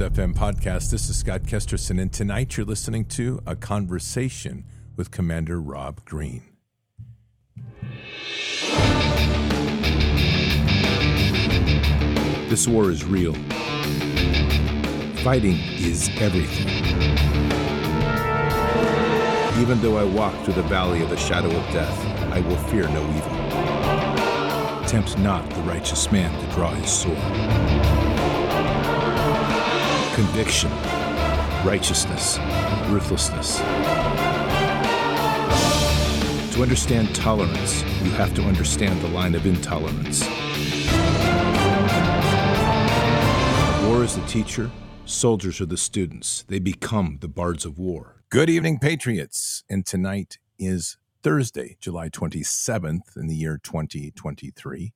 FM podcast. This is Scott Kesterson, and tonight you're listening to a conversation with Commander Rob Green. This war is real. Fighting is everything. Even though I walk through the valley of the shadow of death, I will fear no evil. Tempt not the righteous man to draw his sword. Conviction, righteousness, ruthlessness. To understand tolerance, you have to understand the line of intolerance. War is the teacher, soldiers are the students. They become the bards of war. Good evening, Patriots. And tonight is Thursday, July 27th in the year 2023.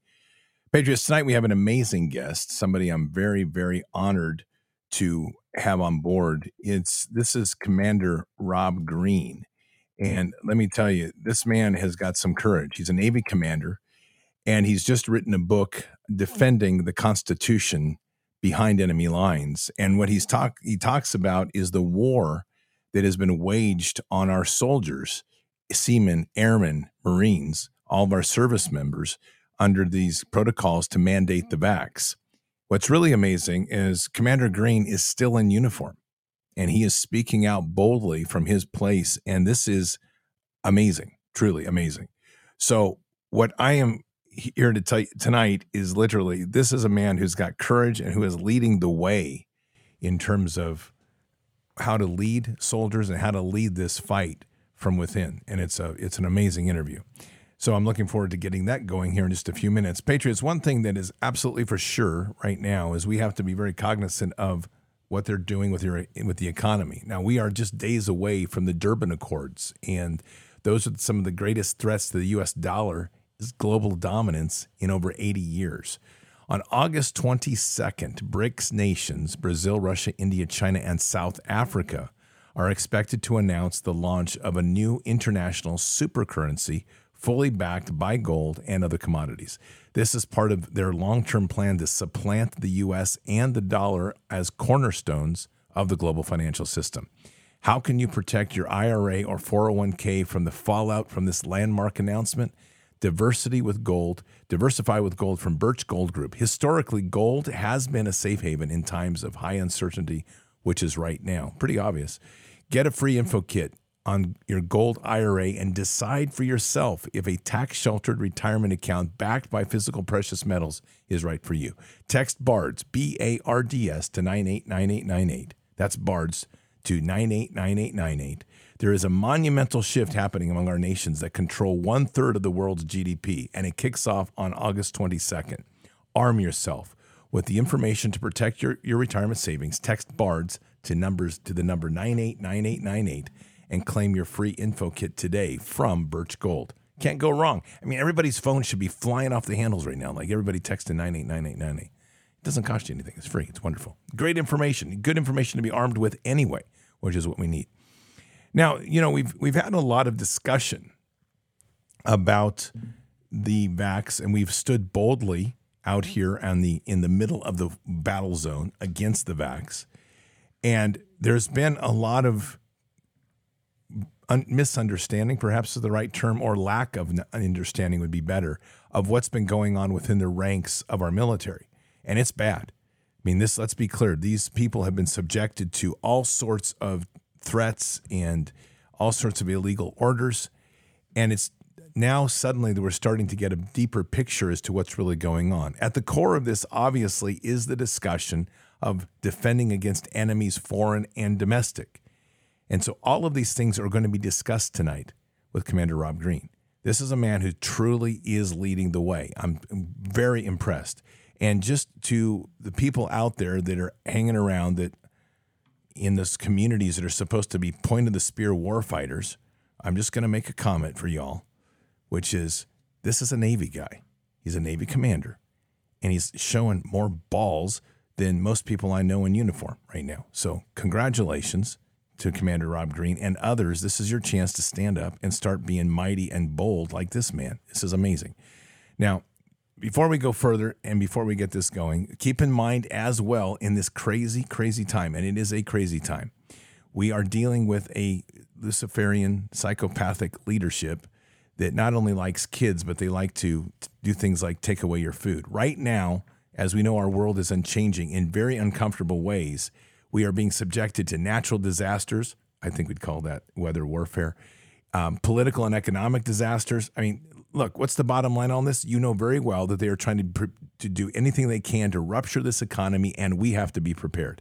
Patriots, tonight we have an amazing guest, somebody I'm very, very honored to have on board. It's this is Commander Rob Green. Mm. And let me tell you, this man has got some courage. He's a Navy commander, and he's just written a book hmm. defending the Constitution behind enemy lines. And what he's talk he talks about is the war that has been waged on our soldiers, seamen, airmen, Marines, all of our service members under these protocols to mandate the vax. What's really amazing is Commander Green is still in uniform and he is speaking out boldly from his place. And this is amazing, truly amazing. So, what I am here to tell you tonight is literally this is a man who's got courage and who is leading the way in terms of how to lead soldiers and how to lead this fight from within and it's a it's an amazing interview so i'm looking forward to getting that going here in just a few minutes patriots one thing that is absolutely for sure right now is we have to be very cognizant of what they're doing with your with the economy now we are just days away from the durban accords and those are some of the greatest threats to the us dollar global dominance in over 80 years. On August 22nd, BRICS nations, Brazil, Russia, India, China, and South Africa, are expected to announce the launch of a new international supercurrency fully backed by gold and other commodities. This is part of their long term plan to supplant the US and the dollar as cornerstones of the global financial system. How can you protect your IRA or 401k from the fallout from this landmark announcement? diversity with gold, diversify with gold from Birch Gold Group. Historically, gold has been a safe haven in times of high uncertainty, which is right now. Pretty obvious. Get a free info kit on your gold IRA and decide for yourself if a tax sheltered retirement account backed by physical precious metals is right for you. Text BARDS, B A R D S, to 989898. That's BARDS to 989898 there is a monumental shift happening among our nations that control one third of the world's GDP, and it kicks off on August 22nd. Arm yourself with the information to protect your, your retirement savings. Text BARDS to numbers to the number 989898 and claim your free info kit today from Birch Gold. Can't go wrong. I mean, everybody's phone should be flying off the handles right now, like everybody texting 989898. It doesn't cost you anything. It's free. It's wonderful. Great information. Good information to be armed with anyway, which is what we need. Now, you know, we've we've had a lot of discussion about the vax, and we've stood boldly out here on the in the middle of the battle zone against the vax. And there's been a lot of un- misunderstanding, perhaps is the right term, or lack of understanding would be better, of what's been going on within the ranks of our military. And it's bad. I mean, this, let's be clear, these people have been subjected to all sorts of threats and all sorts of illegal orders. And it's now suddenly that we're starting to get a deeper picture as to what's really going on. At the core of this, obviously, is the discussion of defending against enemies, foreign and domestic. And so all of these things are going to be discussed tonight with Commander Rob Green. This is a man who truly is leading the way. I'm very impressed. And just to the people out there that are hanging around that in those communities that are supposed to be point of the spear warfighters, I'm just going to make a comment for y'all, which is this is a Navy guy. He's a Navy commander, and he's showing more balls than most people I know in uniform right now. So, congratulations to Commander Rob Green and others. This is your chance to stand up and start being mighty and bold like this man. This is amazing. Now, before we go further and before we get this going, keep in mind as well in this crazy, crazy time, and it is a crazy time, we are dealing with a Luciferian psychopathic leadership that not only likes kids, but they like to do things like take away your food. Right now, as we know, our world is unchanging in very uncomfortable ways. We are being subjected to natural disasters. I think we'd call that weather warfare. Um, political and economic disasters. I mean, look, what's the bottom line on this? You know very well that they are trying to, to do anything they can to rupture this economy, and we have to be prepared.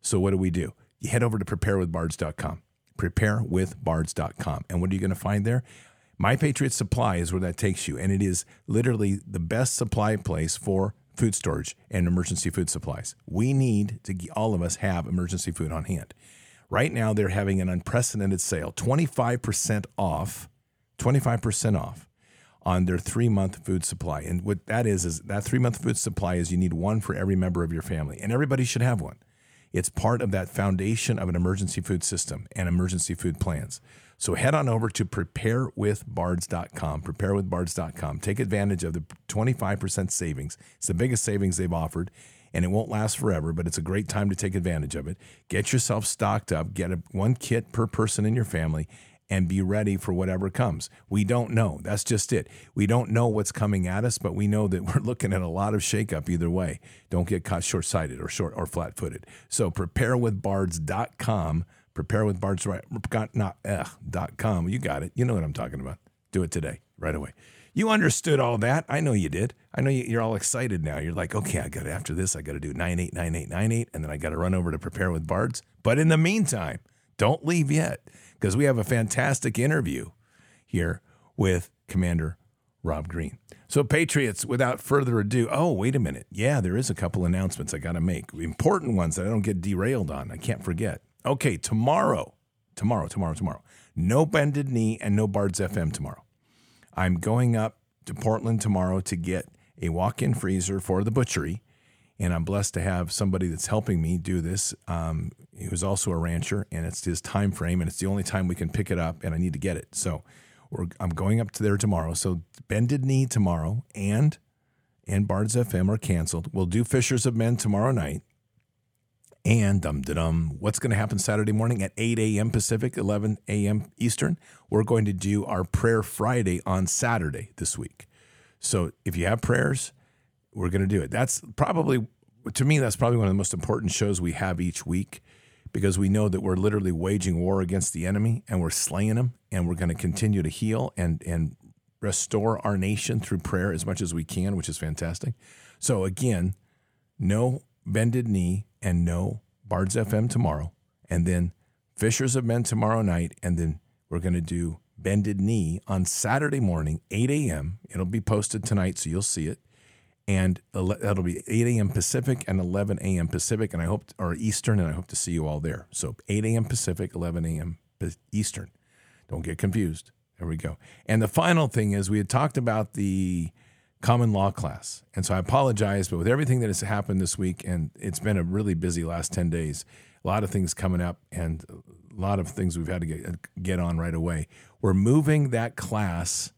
So, what do we do? You head over to preparewithbards.com. Preparewithbards.com. And what are you going to find there? My Patriot Supply is where that takes you, and it is literally the best supply place for food storage and emergency food supplies. We need to all of us have emergency food on hand. Right now, they're having an unprecedented sale 25% off, 25% off on their three month food supply. And what that is, is that three month food supply is you need one for every member of your family, and everybody should have one. It's part of that foundation of an emergency food system and emergency food plans. So head on over to preparewithbards.com, preparewithbards.com. Take advantage of the 25% savings. It's the biggest savings they've offered, and it won't last forever, but it's a great time to take advantage of it. Get yourself stocked up, get a, one kit per person in your family, and be ready for whatever comes. We don't know. That's just it. We don't know what's coming at us, but we know that we're looking at a lot of shakeup either way. Don't get caught short sighted or short or flat footed. So preparewithbards.com. Prepare with Bards right not eh. You got it. You know what I'm talking about. Do it today, right away. You understood all that. I know you did. I know you're all excited now. You're like, okay, I got to, after this. I got to do nine eight nine eight nine eight, and then I got to run over to prepare with Bards. But in the meantime, don't leave yet because we have a fantastic interview here with Commander Rob Green. So, Patriots, without further ado, oh, wait a minute. Yeah, there is a couple announcements I got to make, important ones that I don't get derailed on. I can't forget. Okay, tomorrow, tomorrow, tomorrow, tomorrow, no Bended Knee and no Bards FM tomorrow. I'm going up to Portland tomorrow to get a walk in freezer for the butchery and I'm blessed to have somebody that's helping me do this. Um, who's also a rancher, and it's his time frame, and it's the only time we can pick it up, and I need to get it. So I'm going up to there tomorrow. So Bended Knee tomorrow, and and Bards FM are canceled. We'll do Fishers of Men tomorrow night. And dum dum, what's going to happen Saturday morning at 8 a.m. Pacific, 11 a.m. Eastern? We're going to do our prayer Friday on Saturday this week. So if you have prayers, we're going to do it. That's probably, to me, that's probably one of the most important shows we have each week because we know that we're literally waging war against the enemy and we're slaying them and we're going to continue to heal and, and restore our nation through prayer as much as we can, which is fantastic. So, again, no bended knee and no Bards FM tomorrow. And then Fishers of Men tomorrow night. And then we're going to do Bended Knee on Saturday morning, 8 a.m. It'll be posted tonight, so you'll see it and that'll be 8 a.m. Pacific and 11 a.m. Pacific, and I hope or Eastern, and I hope to see you all there. So 8 a.m. Pacific, 11 a.m. Eastern. Don't get confused. There we go. And the final thing is we had talked about the common law class, and so I apologize, but with everything that has happened this week, and it's been a really busy last 10 days, a lot of things coming up, and a lot of things we've had to get get on right away. We're moving that class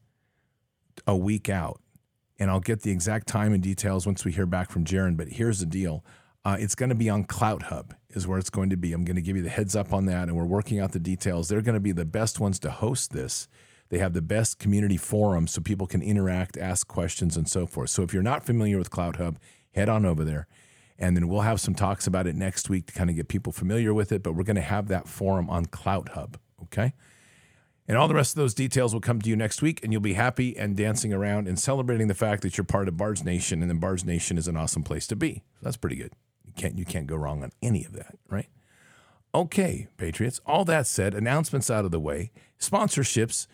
a week out and I'll get the exact time and details once we hear back from Jaron. But here's the deal. Uh, it's going to be on CloutHub, is where it's going to be. I'm going to give you the heads up on that, and we're working out the details. They're going to be the best ones to host this. They have the best community forums so people can interact, ask questions, and so forth. So if you're not familiar with CloutHub, head on over there, and then we'll have some talks about it next week to kind of get people familiar with it. But we're going to have that forum on CloutHub. Okay. And all the rest of those details will come to you next week, and you'll be happy and dancing around and celebrating the fact that you're part of Bards Nation, and then Bards Nation is an awesome place to be. So That's pretty good. You can't you can't go wrong on any of that, right? Okay, Patriots. All that said, announcements out of the way, sponsorships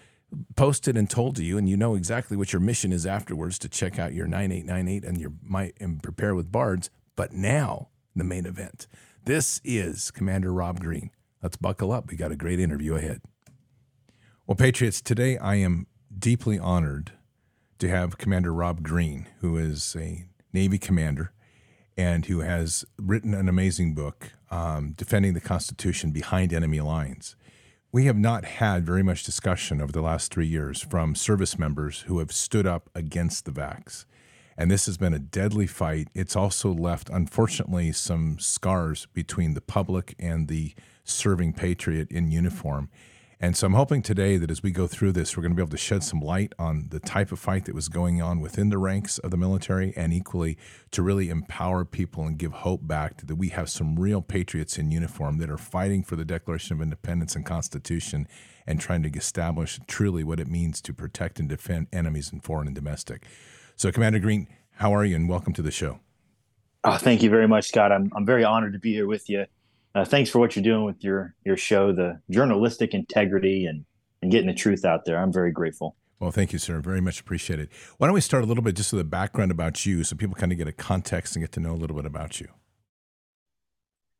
posted and told to you, and you know exactly what your mission is afterwards to check out your 9898 and your might and prepare with bards. But now the main event. This is Commander Rob Green. Let's buckle up. We got a great interview ahead. Well, Patriots, today I am deeply honored to have Commander Rob Green, who is a Navy commander and who has written an amazing book, um, Defending the Constitution Behind Enemy Lines. We have not had very much discussion over the last three years from service members who have stood up against the vax. And this has been a deadly fight. It's also left, unfortunately, some scars between the public and the serving patriot in uniform. And so I'm hoping today that as we go through this, we're going to be able to shed some light on the type of fight that was going on within the ranks of the military and equally to really empower people and give hope back that we have some real patriots in uniform that are fighting for the Declaration of Independence and Constitution and trying to establish truly what it means to protect and defend enemies and foreign and domestic. So, Commander Green, how are you? And welcome to the show. Oh, thank you very much, Scott. I'm, I'm very honored to be here with you uh, thanks for what you're doing with your your show, the journalistic integrity and and getting the truth out there. I'm very grateful. Well, thank you, sir. Very much appreciated. Why don't we start a little bit just with a background about you, so people kind of get a context and get to know a little bit about you.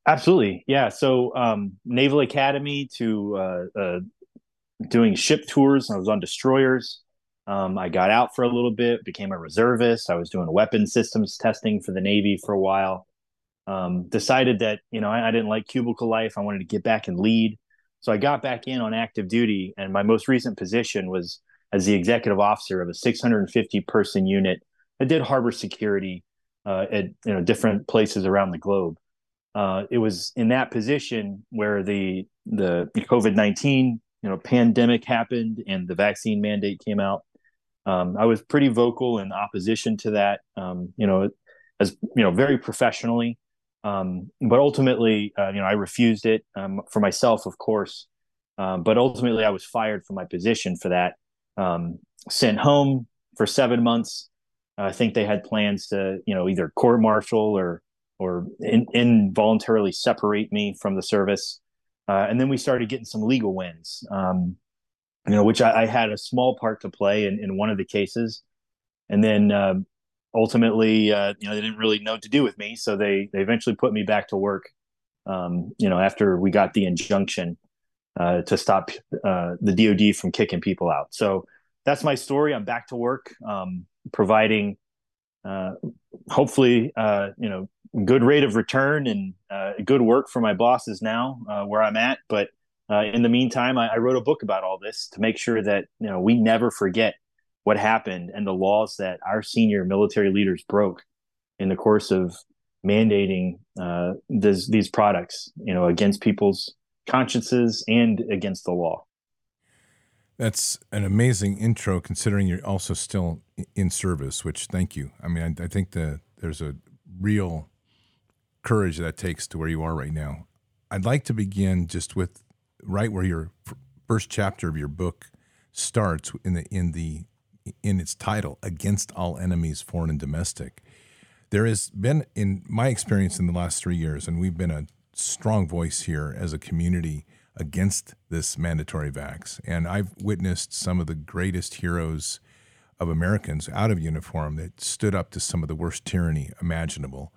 Absolutely, yeah. So, um, Naval Academy to uh, uh, doing ship tours. I was on destroyers. Um, I got out for a little bit, became a reservist. I was doing weapon systems testing for the Navy for a while um, decided that you know I, I, didn't like cubicle life. I wanted to get back and lead, so I got back in on active duty. And my most recent position was as the executive officer of a 650 person unit that did harbor security uh, at you know different places around the globe. Uh, it was in that position where the the COVID 19 you know pandemic happened and the vaccine mandate came out. Um, I was pretty vocal in opposition to that. Um, you know, as you know, very professionally. Um, but ultimately, uh, you know, I refused it um, for myself, of course. Um, but ultimately, I was fired from my position for that. Um, sent home for seven months. Uh, I think they had plans to, you know, either court martial or or in, involuntarily separate me from the service. Uh, and then we started getting some legal wins, um, you know, which I, I, had a small part to play in, in one of the cases. And then um, ultimately, uh, you know, they didn't really know what to do with me, so they they eventually put me back to work. Um, you know, after we got the injunction uh, to stop uh, the DoD from kicking people out. So that's my story. I'm back to work, um, providing uh, hopefully, uh, you know, good rate of return and uh, good work for my bosses now where I'm at. But in the meantime, I, I wrote a book about all this to make sure that you know we never forget what happened and the laws that our senior military leaders broke in the course of mandating uh, this, these products, you know, against people's consciences and against the law. That's an amazing intro, considering you're also still in service. Which, thank you. I mean, I, I think that there's a real courage that takes to where you are right now. I'd like to begin just with right where your first chapter of your book starts in the in the in its title, Against All Enemies, Foreign and Domestic. There has been, in my experience in the last three years, and we've been a strong voice here as a community against this mandatory vax. And I've witnessed some of the greatest heroes of Americans out of uniform that stood up to some of the worst tyranny imaginable.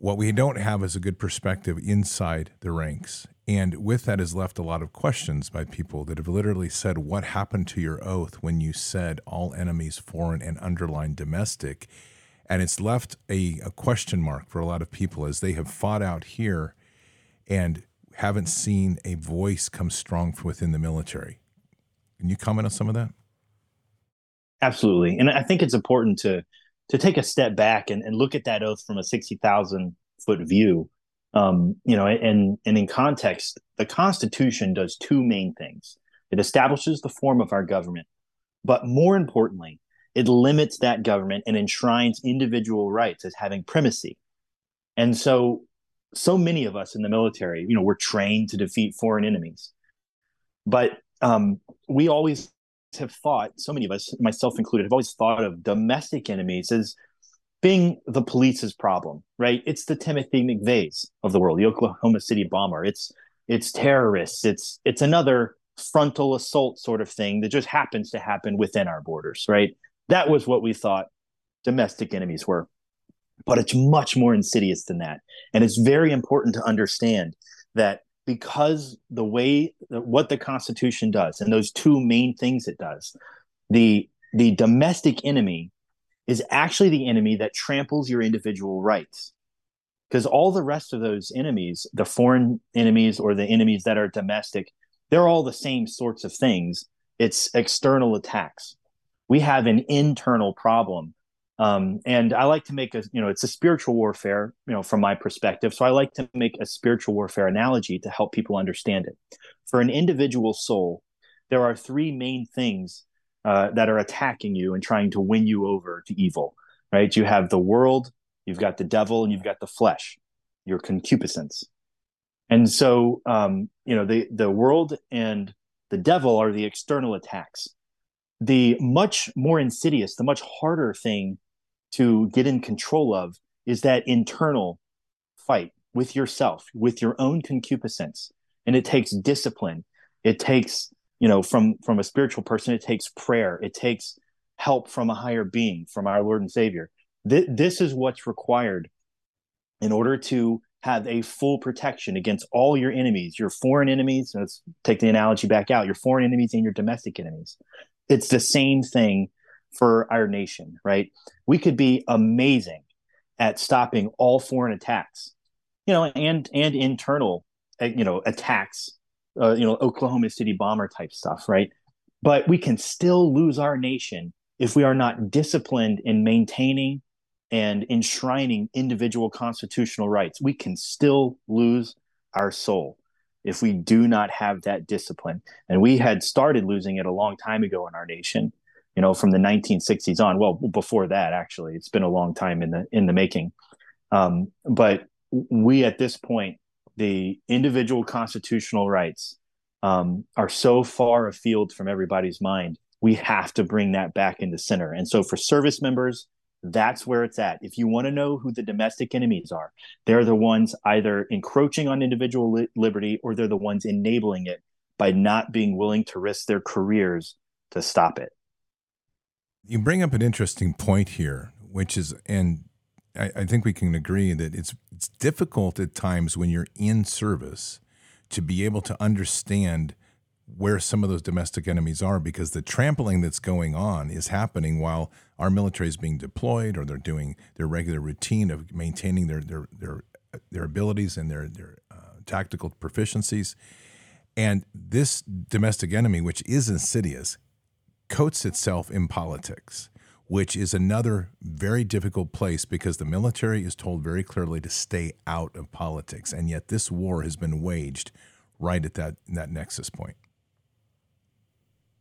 What we don't have is a good perspective inside the ranks. And with that has left a lot of questions by people that have literally said, What happened to your oath when you said all enemies, foreign and underlined domestic? And it's left a, a question mark for a lot of people as they have fought out here and haven't seen a voice come strong from within the military. Can you comment on some of that? Absolutely. And I think it's important to to take a step back and, and look at that oath from a 60,000 foot view. Um, you know, and, and in context, the Constitution does two main things. It establishes the form of our government, but more importantly, it limits that government and enshrines individual rights as having primacy. And so, so many of us in the military, you know, we're trained to defeat foreign enemies, but um, we always have thought, so many of us, myself included, have always thought of domestic enemies as being the police's problem, right? It's the Timothy McVeighs of the world, the Oklahoma City bomber. It's it's terrorists. It's it's another frontal assault sort of thing that just happens to happen within our borders, right? That was what we thought domestic enemies were. But it's much more insidious than that. And it's very important to understand that because the way what the Constitution does, and those two main things it does, the the domestic enemy is actually the enemy that tramples your individual rights. Because all the rest of those enemies, the foreign enemies or the enemies that are domestic, they're all the same sorts of things. It's external attacks. We have an internal problem Um, and I like to make a, you know, it's a spiritual warfare, you know, from my perspective. So I like to make a spiritual warfare analogy to help people understand it. For an individual soul, there are three main things uh, that are attacking you and trying to win you over to evil, right? You have the world, you've got the devil, and you've got the flesh, your concupiscence. And so, um, you know, the the world and the devil are the external attacks. The much more insidious, the much harder thing to get in control of is that internal fight with yourself, with your own concupiscence. And it takes discipline. It takes, you know, from from a spiritual person, it takes prayer. It takes help from a higher being, from our Lord and Savior. Th- this is what's required in order to have a full protection against all your enemies, your foreign enemies. Let's take the analogy back out your foreign enemies and your domestic enemies. It's the same thing for our nation, right? We could be amazing at stopping all foreign attacks, you know, and and internal, uh, you know, attacks, uh, you know, Oklahoma City bomber type stuff, right? But we can still lose our nation if we are not disciplined in maintaining and enshrining individual constitutional rights. We can still lose our soul if we do not have that discipline. And we had started losing it a long time ago in our nation you know, from the 1960s on. Well, before that, actually, it's been a long time in the in the making. Um, but we, at this point, the individual constitutional rights um, are so far afield from everybody's mind. We have to bring that back into center. And so, for service members, that's where it's at. If you want to know who the domestic enemies are, they're the ones either encroaching on individual li- liberty or they're the ones enabling it by not being willing to risk their careers to stop it. You bring up an interesting point here, which is, and I, I, think we can agree that it's it's difficult at times when you're in service to be able to understand where some of those domestic enemies are because the trampling that's going on is happening while our military is being deployed or they're doing their regular routine of maintaining their their their their abilities and their their uh, tactical proficiencies. And this domestic enemy, which is insidious, coats itself in politics, which is another very difficult place because the military is told very clearly to stay out of politics. And yet this war has been waged right at that, that nexus point.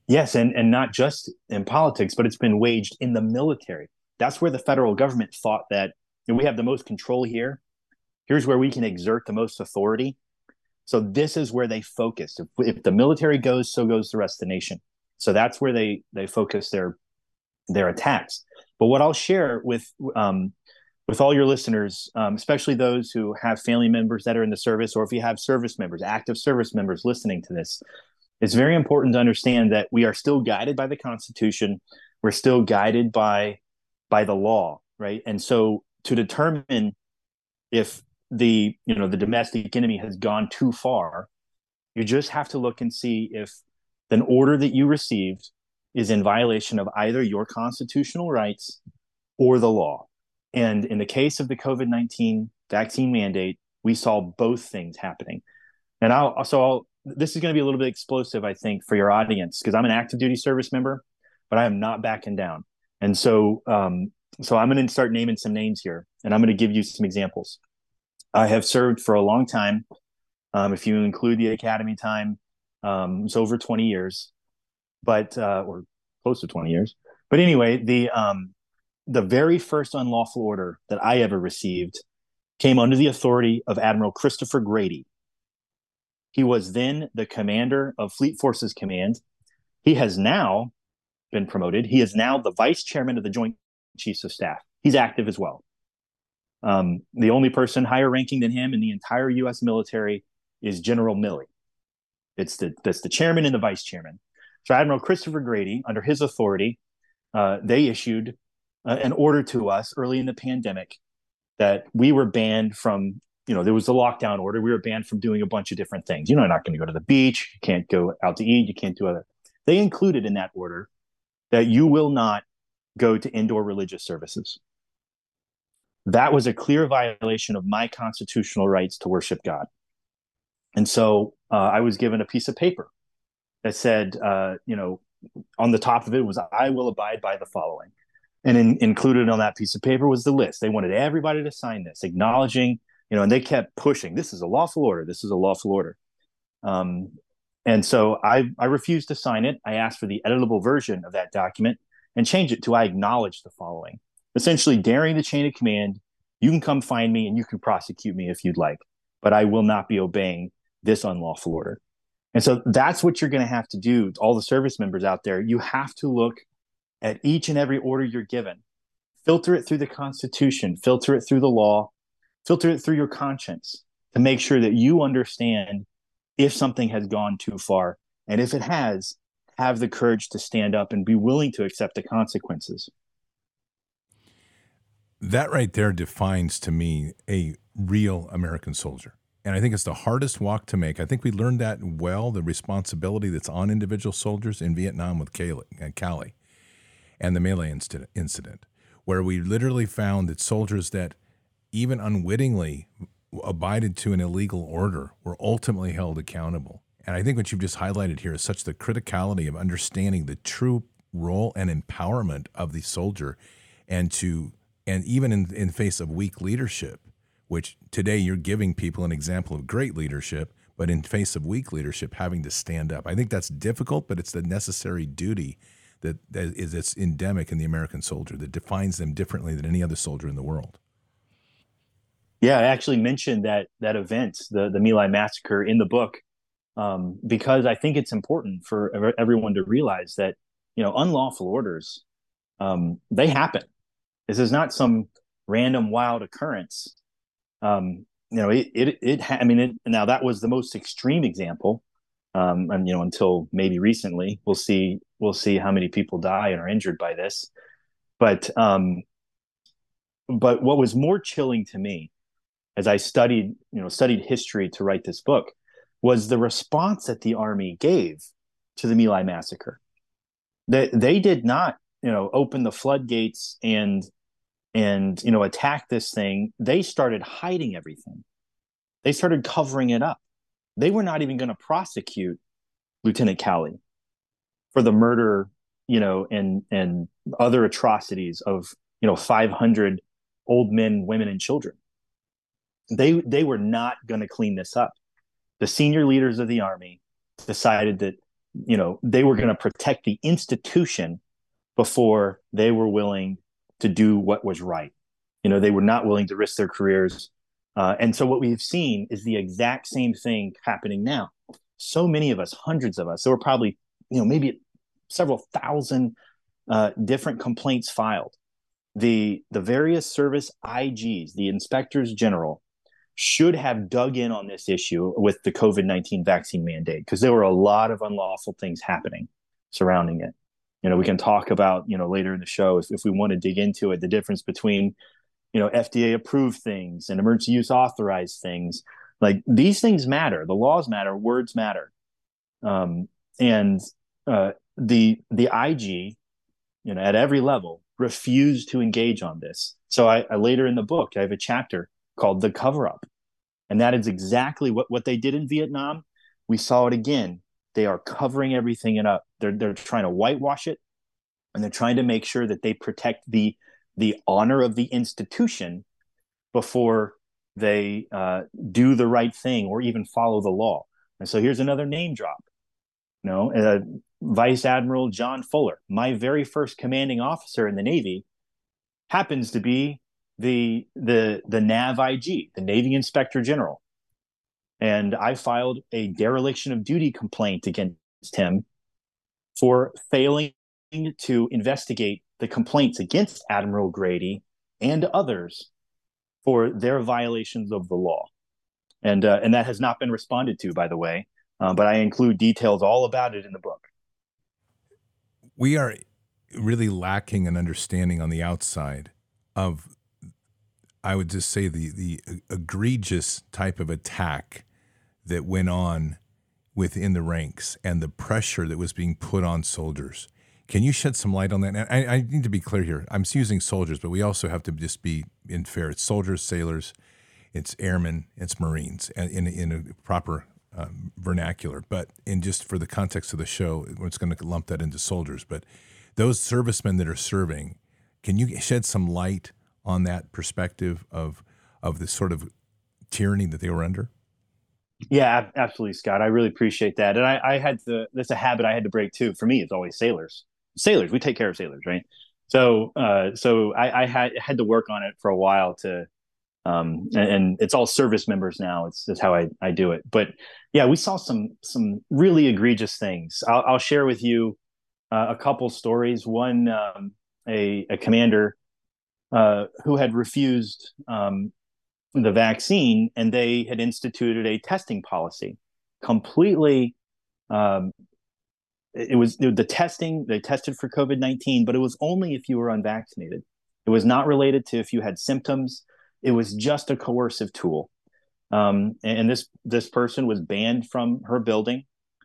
Yes, and, and not just in politics, but it's been waged in the military. That's where the federal government thought that you know, we have the most control here. Here's where we can exert the most authority. So this is where they focused. If, if the military goes, so goes the rest of the nation. So that's where they they focus their their attacks. But what I'll share with um, with all your listeners, um, especially those who have family members that are in the service, or if you have service members, active service members listening to this, it's very important to understand that we are still guided by the Constitution. We're still guided by by the law, right? And so to determine if the you know the domestic enemy has gone too far, you just have to look and see if an order that you received is in violation of either your constitutional rights or the law. And in the case of the COVID 19 vaccine mandate, we saw both things happening. And I'll, so I'll, this is going to be a little bit explosive, I think, for your audience, because I'm an active duty service member, but I am not backing down. And so, um, so I'm going to start naming some names here, and I'm going to give you some examples. I have served for a long time. Um, if you include the academy time, um, it's over 20 years, but uh, or close to 20 years. But anyway, the um, the very first unlawful order that I ever received came under the authority of Admiral Christopher Grady. He was then the commander of Fleet Forces Command. He has now been promoted. He is now the vice chairman of the Joint Chiefs of Staff. He's active as well. Um, the only person higher ranking than him in the entire U.S. military is General Milley. It's the that's the chairman and the vice chairman. So Admiral Christopher Grady, under his authority, uh, they issued uh, an order to us early in the pandemic that we were banned from. You know, there was a lockdown order. We were banned from doing a bunch of different things. You know, not going to go to the beach. You can't go out to eat. You can't do other. They included in that order that you will not go to indoor religious services. That was a clear violation of my constitutional rights to worship God. And so uh, I was given a piece of paper that said, uh, you know, on the top of it was, I will abide by the following. and in, included on that piece of paper was the list. They wanted everybody to sign this, acknowledging, you know, and they kept pushing. This is a lawful order. This is a lawful order. Um, and so I, I refused to sign it. I asked for the editable version of that document and change it to I acknowledge the following, essentially daring the chain of command. You can come find me and you can prosecute me if you'd like, but I will not be obeying this unlawful order. And so that's what you're going to have to do. All the service members out there, you have to look at each and every order you're given, filter it through the Constitution, filter it through the law, filter it through your conscience to make sure that you understand if something has gone too far. And if it has, have the courage to stand up and be willing to accept the consequences. That right there defines to me a real American soldier. And I think it's the hardest walk to make. I think we learned that well, the responsibility that's on individual soldiers in Vietnam with uh, Calley and the Lai incident, where we literally found that soldiers that even unwittingly abided to an illegal order were ultimately held accountable. And I think what you've just highlighted here is such the criticality of understanding the true role and empowerment of the soldier and to and even in in face of weak leadership which today you're giving people an example of great leadership, but in face of weak leadership, having to stand up. I think that's difficult, but it's the necessary duty that, that is it's endemic in the American soldier that defines them differently than any other soldier in the world. Yeah, I actually mentioned that that event, the the My massacre, in the book, um, because I think it's important for everyone to realize that you know unlawful orders um, they happen. This is not some random wild occurrence um, you know, it it, it ha- I mean, it, now that was the most extreme example, um, and you know, until maybe recently, we'll see we'll see how many people die and are injured by this. But um, but what was more chilling to me, as I studied you know studied history to write this book, was the response that the army gave to the My Lai massacre. That they did not you know open the floodgates and and you know attack this thing they started hiding everything. They started covering it up. They were not even going to prosecute lieutenant calley for the murder you know and and other atrocities of you know 500 old men women and children. They they were not going to clean this up. The senior leaders of the army decided that you know they were going to protect the institution before they were willing to do what was right. You know, they were not willing to risk their careers. Uh, and so what we've seen is the exact same thing happening now. So many of us, hundreds of us, there were probably, you know, maybe several thousand uh, different complaints filed. The the various service IGs, the inspectors general, should have dug in on this issue with the COVID nineteen vaccine mandate because there were a lot of unlawful things happening surrounding it you know we can talk about you know later in the show if, if we want to dig into it the difference between you know fda approved things and emergency use authorized things. Like these things matter. The laws matter. Words matter. Um, and uh, the the ig you know at every level refused to engage on this. So I, I later in the book i have a chapter called the cover up. And that is exactly what what they did in vietnam. We saw it again they are covering everything up. They're they're trying to whitewash it, and they're trying to make sure that they protect the the honor of the institution before they uh, do the right thing or even follow the law. And so here's another name drop. You know, uh, Vice Admiral John Fuller, my very first commanding officer in the Navy, happens to be the the the NAV IG, the Navy Inspector General and I filed a dereliction of duty complaint against him for failing to investigate the complaints against Admiral Grady and others for their violations of the law. And, uh, and that has not been responded to, by the way, uh, but I include details all about it in the book. We are really lacking an understanding on the outside of, I would just say, the, the egregious type of attack that went on within the ranks and the pressure that was being put on soldiers. Can you shed some light on that? I, I, need to be clear here. I'm using soldiers, but we also have to just be in fair. It's soldiers, sailors, it's airmen, it's Marines in, in a proper um, vernacular. But in just for the context of the show, it's going to lump that into soldiers. But those servicemen that are serving, Can you shed some light on that perspective of of the sort of tyranny that they were under? Yeah, absolutely, Scott. I really appreciate that. And I, I had to, that's a habit I had to break too. For me, it's always sailors. Sailors, we take care of sailors, right? So, uh, so I, I had had to work on it for a while to, um, and, and it's all service members now. It's, it's how I, I do it. But yeah, we saw some some really egregious things. I'll, I'll share with you uh, a couple stories. One, um, a, a commander uh, who had refused um, the vaccine, and they had instituted a testing policy, completely. Um, it was the testing they tested for COVID nineteen, but it was only if you were unvaccinated. It was not related to if you had symptoms. It was just a coercive tool. Um, and this this person was banned from her building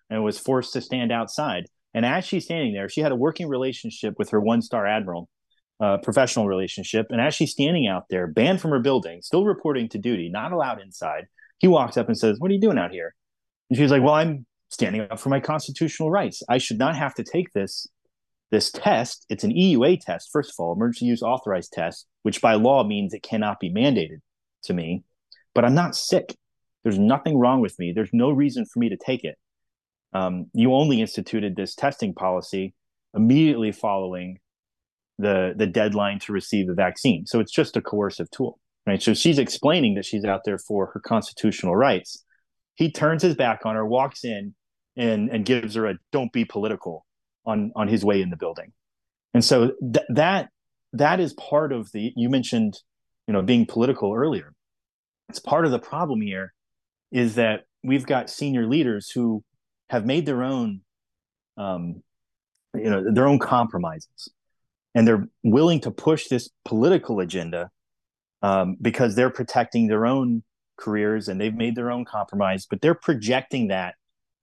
and was forced to stand outside. And as she's standing there, she had a working relationship with her one star admiral, uh, professional relationship. And as she's standing out there, banned from her building, still reporting to duty, not allowed inside, he walks up and says, What are you doing out here? And she's like, Well, I'm standing up for my constitutional rights. I should not have to take this this test. It's an EUA test, first of all, emergency use authorized test, which by law means it cannot be mandated to me. But I'm not sick. There's nothing wrong with me. There's no reason for me to take it. Um, you only instituted this testing policy immediately following the the deadline to receive the vaccine. So it's just a coercive tool, right? So she's explaining that she's out there for her constitutional rights. He turns his back on her, walks in, and and gives her a "don't be political" on on his way in the building. And so th- that that is part of the you mentioned, you know, being political earlier. It's part of the problem here is that we've got senior leaders who have made their own um, you know their own compromises and they're willing to push this political agenda um, because they're protecting their own careers and they've made their own compromise but they're projecting that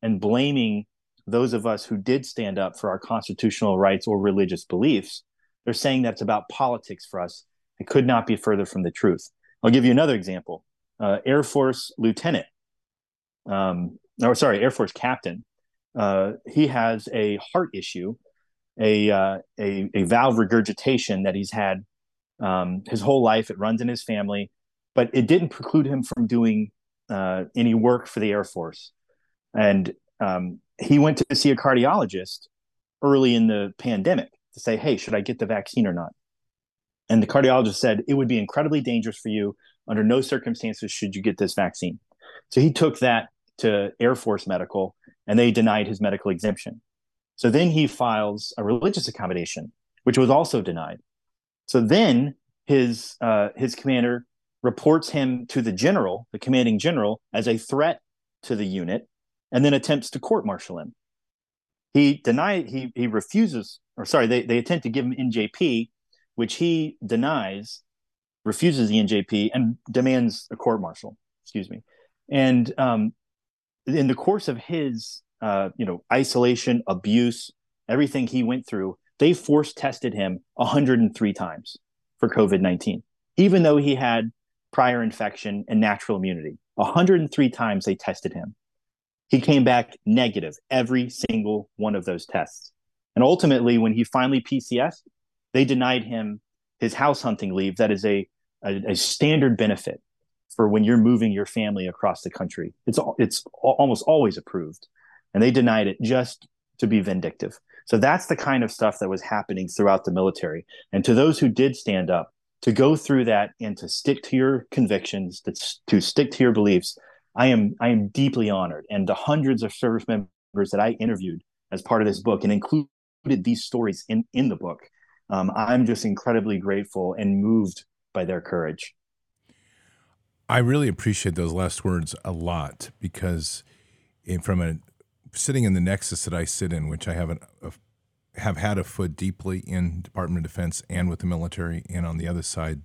and blaming those of us who did stand up for our constitutional rights or religious beliefs. They're saying that it's about politics for us. It could not be further from the truth. I'll give you another example. Uh, air force lieutenant um, or sorry air force captain. Uh, he has a heart issue a, uh, a, a valve regurgitation that he's had um, his whole life. It runs in his family, but it didn't preclude him from doing uh, any work for the Air Force. And um, he went to see a cardiologist early in the pandemic to say, "Hey, should I get the vaccine or not?" And the cardiologist said it would be incredibly dangerous for you. Under no circumstances should you get this vaccine. So he took that to Air Force Medical, and they denied his medical exemption. So then he files a religious accommodation, which was also denied. So then his uh, his commander reports him to the general, the commanding general, as a threat to the unit, and then attempts to court martial him. He denied he he refuses, or sorry, they, they attempt to give him NJP, which he denies, refuses the NJP, and demands a court martial. Excuse me. And um, in the course of his uh, you know, isolation, abuse, everything he went through, they force tested him 103 times for COVID 19, even though he had prior infection and natural immunity. 103 times they tested him. He came back negative every single one of those tests. And ultimately, when he finally PCS, they denied him his house hunting leave. That is a, a, a standard benefit for when you're moving your family across the country. It's it's almost always approved and they denied it just to be vindictive. So that's the kind of stuff that was happening throughout the military. And to those who did stand up, to go through that and to stick to your convictions, to, stick to your beliefs, I am I am deeply honored. And the hundreds of service members that I interviewed as part of this book and included these stories in in the book, um, I'm just incredibly grateful and moved by their courage. I really appreciate those last words a lot because, from a sitting in the nexus that I sit in, which I have a, uh, have had a foot deeply in Department of Defense and with the military, and on the other side,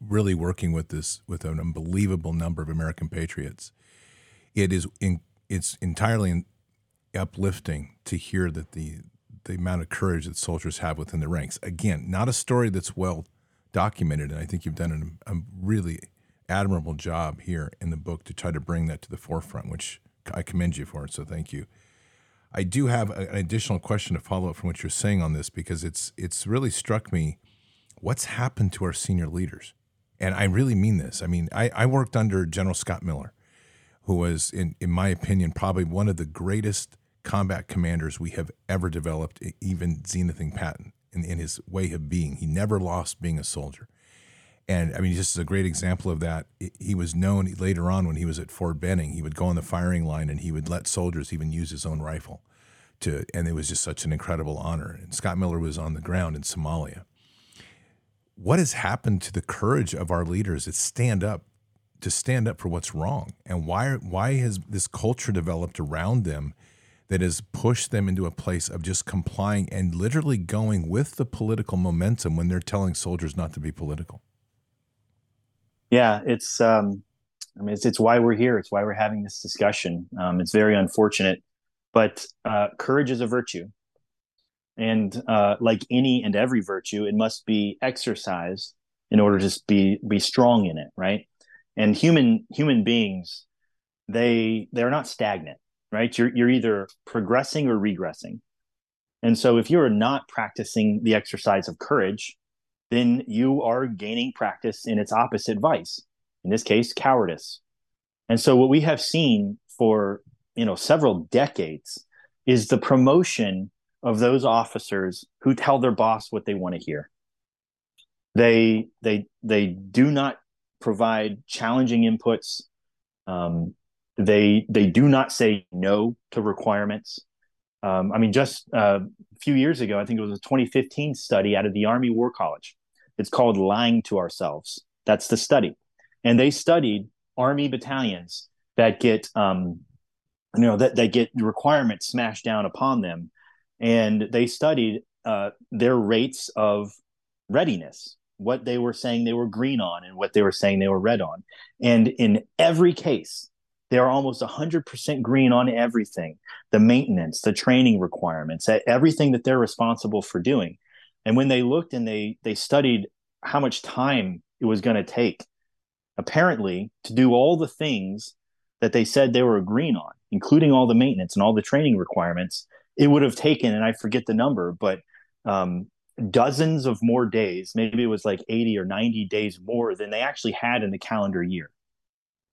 really working with this with an unbelievable number of American patriots. It is in, it's entirely uplifting to hear that the the amount of courage that soldiers have within the ranks. Again, not a story that's well documented, and I think you've done a, a really admirable job here in the book to try to bring that to the forefront, which I commend you for it. So thank you. I do have an additional question to follow up from what you're saying on this because it's it's really struck me what's happened to our senior leaders. And I really mean this. I mean, I, I worked under General Scott Miller, who was, in, in my opinion, probably one of the greatest combat commanders we have ever developed, even zenithing Patton in, in his way of being. He never lost being a soldier. And I mean, this is a great example of that, he was known later on when he was at Fort Benning. He would go on the firing line and he would let soldiers even use his own rifle. To, and it was just such an incredible honor. And Scott Miller was on the ground in Somalia. What has happened to the courage of our leaders to stand up, to stand up for what's wrong? And why, why has this culture developed around them that has pushed them into a place of just complying and literally going with the political momentum when they're telling soldiers not to be political? Yeah, it's um, I mean it's, it's why we're here. It's why we're having this discussion. Um, it's very unfortunate, but uh, courage is a virtue, and uh, like any and every virtue, it must be exercised in order to be be strong in it, right? And human human beings, they they're not stagnant, right? You're you're either progressing or regressing, and so if you're not practicing the exercise of courage, then you are gaining practice in its opposite vice, in this case, cowardice. And so what we have seen for you know several decades is the promotion of those officers who tell their boss what they want to hear. They they they do not provide challenging inputs. Um, they they do not say no to requirements. Um, I mean, just uh, a few years ago, I think it was a 2015 study out of the Army War College. It's called Lying to Ourselves. That's the study. And they studied Army battalions that get, um, you know, that, that get requirements smashed down upon them. And they studied uh, their rates of readiness, what they were saying they were green on and what they were saying they were red on. And in every case, they are almost 100% green on everything the maintenance, the training requirements, everything that they're responsible for doing. And when they looked and they they studied how much time it was going to take, apparently, to do all the things that they said they were agreeing on, including all the maintenance and all the training requirements, it would have taken, and I forget the number, but um, dozens of more days. Maybe it was like 80 or 90 days more than they actually had in the calendar year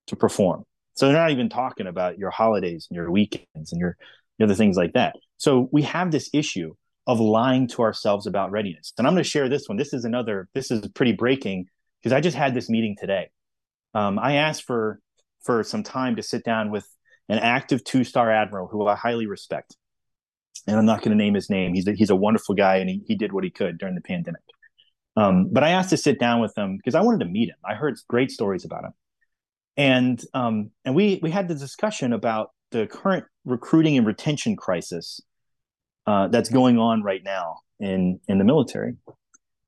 to perform. So they're not even talking about your holidays and your weekends and your, your other things like that. So we have this issue of lying to ourselves about readiness. And I'm going to share this one. This is another, this is pretty breaking because I just had this meeting today. Um, I asked for for some time to sit down with an active two star admiral who I highly respect. And I'm not going to name his name. He's a, he's a wonderful guy and he, he did what he could during the pandemic. Um, but I asked to sit down with him because I wanted to meet him. I heard great stories about him. And um, and we we had the discussion about the current recruiting and retention crisis uh, that's going on right now in in the military.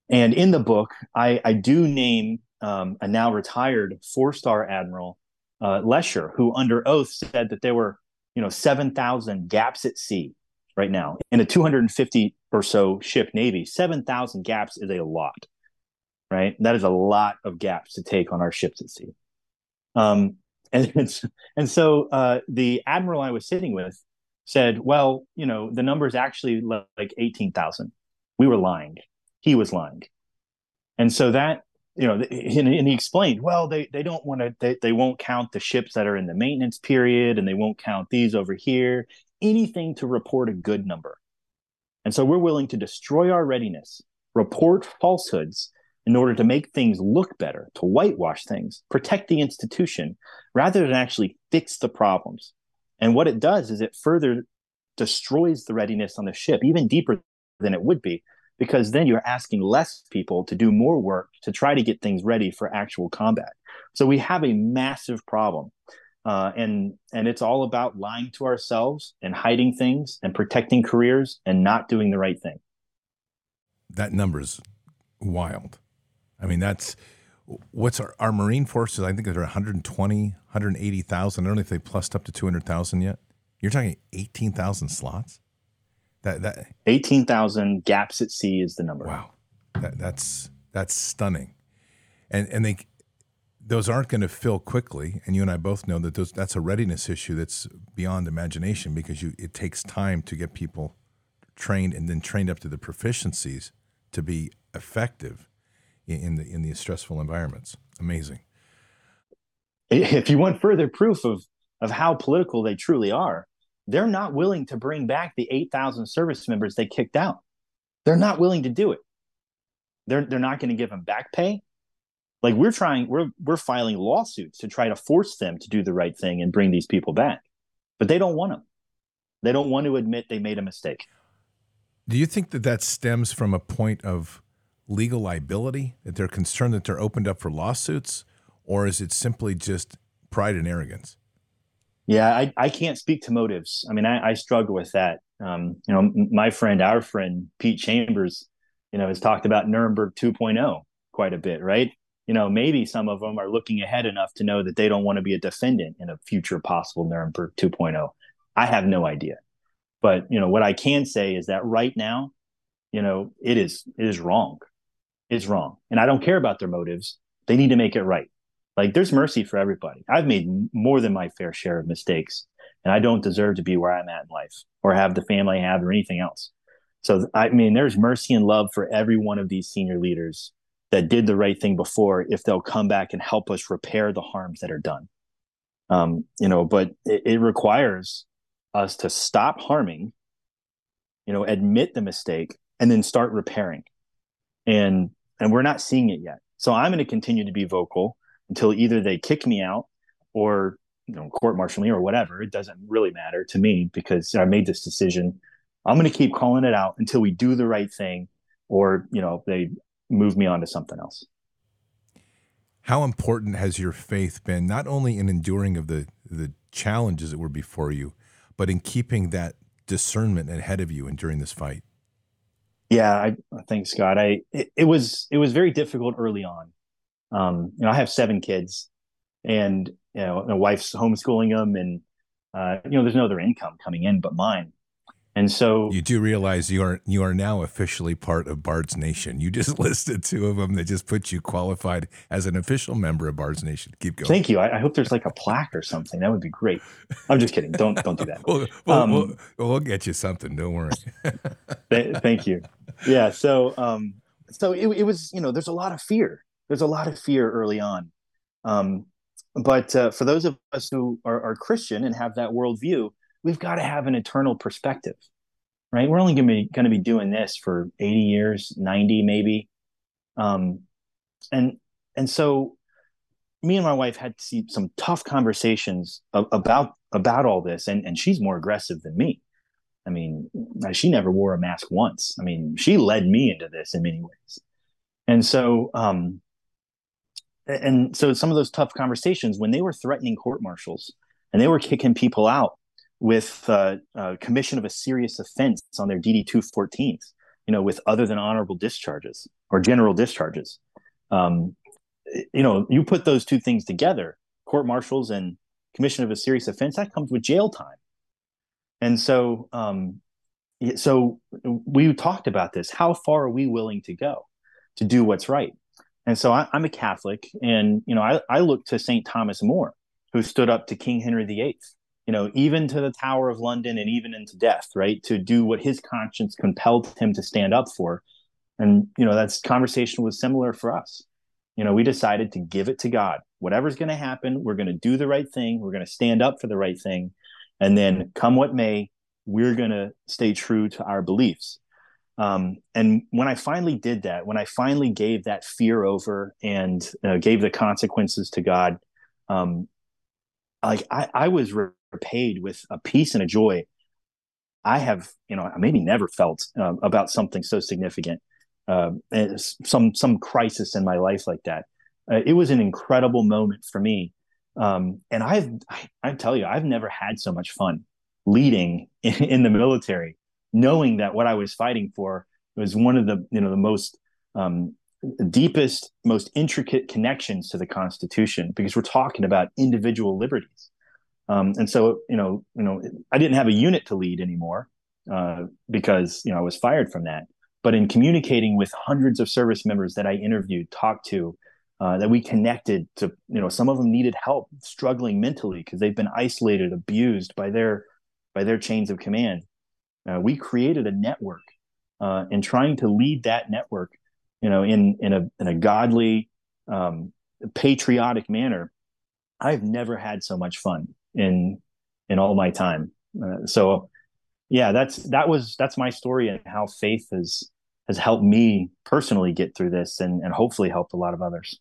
And in the book, I, I do name um, a now retired four star admiral, uh, Lescher, who under oath said that there were you know seven thousand gaps at sea right now in a 250 or so ship navy. Seven thousand gaps is a lot, right? That is a lot of gaps to take on our ships at sea. Um, and and so uh, the admiral I was sitting with said, well, you know, the number is actually like 18,000. We were lying. He was lying. And so that, you know, and, he explained, well, they, they don't want to, they, they won't count the ships that are in the maintenance period and they won't count these over here, anything to report a good number. And so we're willing to destroy our readiness, report falsehoods in order to make things look better, to whitewash things, protect the institution, rather than actually fix the problems. And what it does is it further destroys the readiness on the ship, even deeper than it would be, because then you're asking less people to do more work to try to get things ready for actual combat. So we have a massive problem. Uh, and and it's all about lying to ourselves and hiding things and protecting careers and not doing the right thing. That number's wild. I mean, that's what's our, our Marine forces? I think they're 120, 180,000. I don't know if they plussed up to 200,000 yet. You're talking 18,000 slots? That, that 18,000 gaps at sea is the number. Wow. That, that's, that's stunning. And, and they, those aren't going to fill quickly, and you and I both know that those, that's a readiness issue that's beyond imagination because you it takes time to get people trained and then trained up to the proficiencies to be effective in, the in these stressful environments. Amazing. If you want further proof of of how political they truly are, they're not willing to bring back the 8,000 service members they kicked out. They're not willing to do it. They're they're not going to give them back pay. Like we're trying, we're we're filing lawsuits to try to force them to do the right thing and bring these people back, but they don't want them. They don't want to admit they made a mistake. Do you think that that stems from a point of legal liability that they're concerned that they're opened up for lawsuits, or is it simply just pride and arrogance? Yeah, I, I can't speak to motives. I mean, I, I struggle with that. Um, you know, my friend, our friend Pete Chambers, you know, has talked about Nuremberg 2.0 quite a bit, right? you know, maybe some of them are looking ahead enough to know that they don't want to be a defendant in a future possible Nuremberg 2.0. I have no idea. But, you know, what I can say is that right now, you know, it is it is wrong. It's wrong. And I don't care about their motives. They need to make it right. Like there's mercy for everybody. I've made more than my fair share of mistakes, and I don't deserve to be where I'm at in life or have the family I have or anything else. So I mean, there's mercy and love for every one of these senior leaders that did the right thing before if they'll come back and help us repair the harms that are done um, you know but it, it requires us to stop harming you know admit the mistake and then start repairing and and we're not seeing it yet so i'm going to continue to be vocal until either they kick me out or you know court martial me or whatever it doesn't really matter to me because i made this decision i'm going to keep calling it out until we do the right thing or you know they move me on to something else. How important has your faith been, not only in enduring of the the challenges that were before you, but in keeping that discernment ahead of you and during this fight? Yeah, I thanks God. I it, it was it was very difficult early on. Um, you know, I have seven kids, and you know, my wife's homeschooling them, and uh, you know, there's no other income coming in but mine. And so you do realize you are you are now officially part of Bard's Nation. You just listed two of them that just put you qualified as an official member of Bard's Nation. Keep going. Thank you. I, I hope there's like a plaque or something. That would be great. I'm just kidding. Don't don't do that. we'll, we'll, um, we'll, we'll, get you something. Don't worry. th- thank you. Yeah. So um so it, it was you know there's a lot of fear. There's a lot of fear early on. Um, but uh, for those of us who are, are Christian and have that worldview, we've got to have an eternal perspective, right? We're only going to be going to be doing this for 80 years, 90 maybe. Um, and and so me and my wife had some tough conversations about about all this and and she's more aggressive than me. I mean, she never wore a mask once. I mean, she led me into this in many ways. And so um and so some of those tough conversations when they were threatening court martials and they were kicking people out with uh, uh, commission of a serious offense on their DD 214s, you know, with other than honorable discharges or general discharges. Um, you know, you put those two things together, court martials and commission of a serious offense, that comes with jail time. And so, um, so we talked about this. How far are we willing to go to do what's right? And so I, am a Catholic, and you know, I, I look to Saint Thomas More, who stood up to King Henry VIII you know, even to the Tower of London and even into death, right? To do what his conscience compelled him to stand up for. And, you know, that conversation was similar for us. You know, we decided to give it to God. Whatever's going to happen, we're going to do the right thing. We're going to stand up for the right thing. And then come what may, we're going to stay true to our beliefs. Um, and when I finally did that, when I finally gave that fear over and uh, gave the consequences to God, um, like I, I was re- paid with a peace and a joy I have, you know, maybe never felt um, about something so significant, uh, some some crisis in my life like that. Uh, it was an incredible moment for me, um, and I've I, I, tell you, I've never had so much fun leading in, in, the military, knowing that what I was fighting for was one of the you know the most um, deepest, most intricate connections to the Constitution, because we're talking about individual liberties um, and so, you know, you know, I didn't have a unit to lead anymore uh, because you know I was fired from that. But in communicating with hundreds of service members that I interviewed, talked to, uh, that we connected to you know some of them needed help struggling mentally because they've been isolated abused by their by their chains of command uh, we created a network uh, and trying to lead that network you know in in a in a godly um, patriotic manner i've never had so much fun in in all my time uh, so yeah that's that was that's my story and how faith has has helped me personally get through this and and hopefully helped a lot of others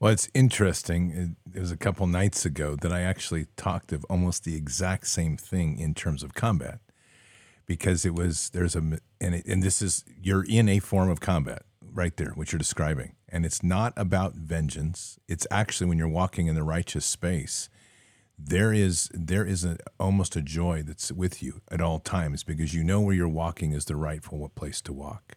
well, it's interesting. It was a couple nights ago that I actually talked of almost the exact same thing in terms of combat, because it was there's a and it, and this is you're in a form of combat right there, what you're describing, and it's not about vengeance. It's actually when you're walking in the righteous space, there is there is a, almost a joy that's with you at all times because you know where you're walking is the rightful place to walk.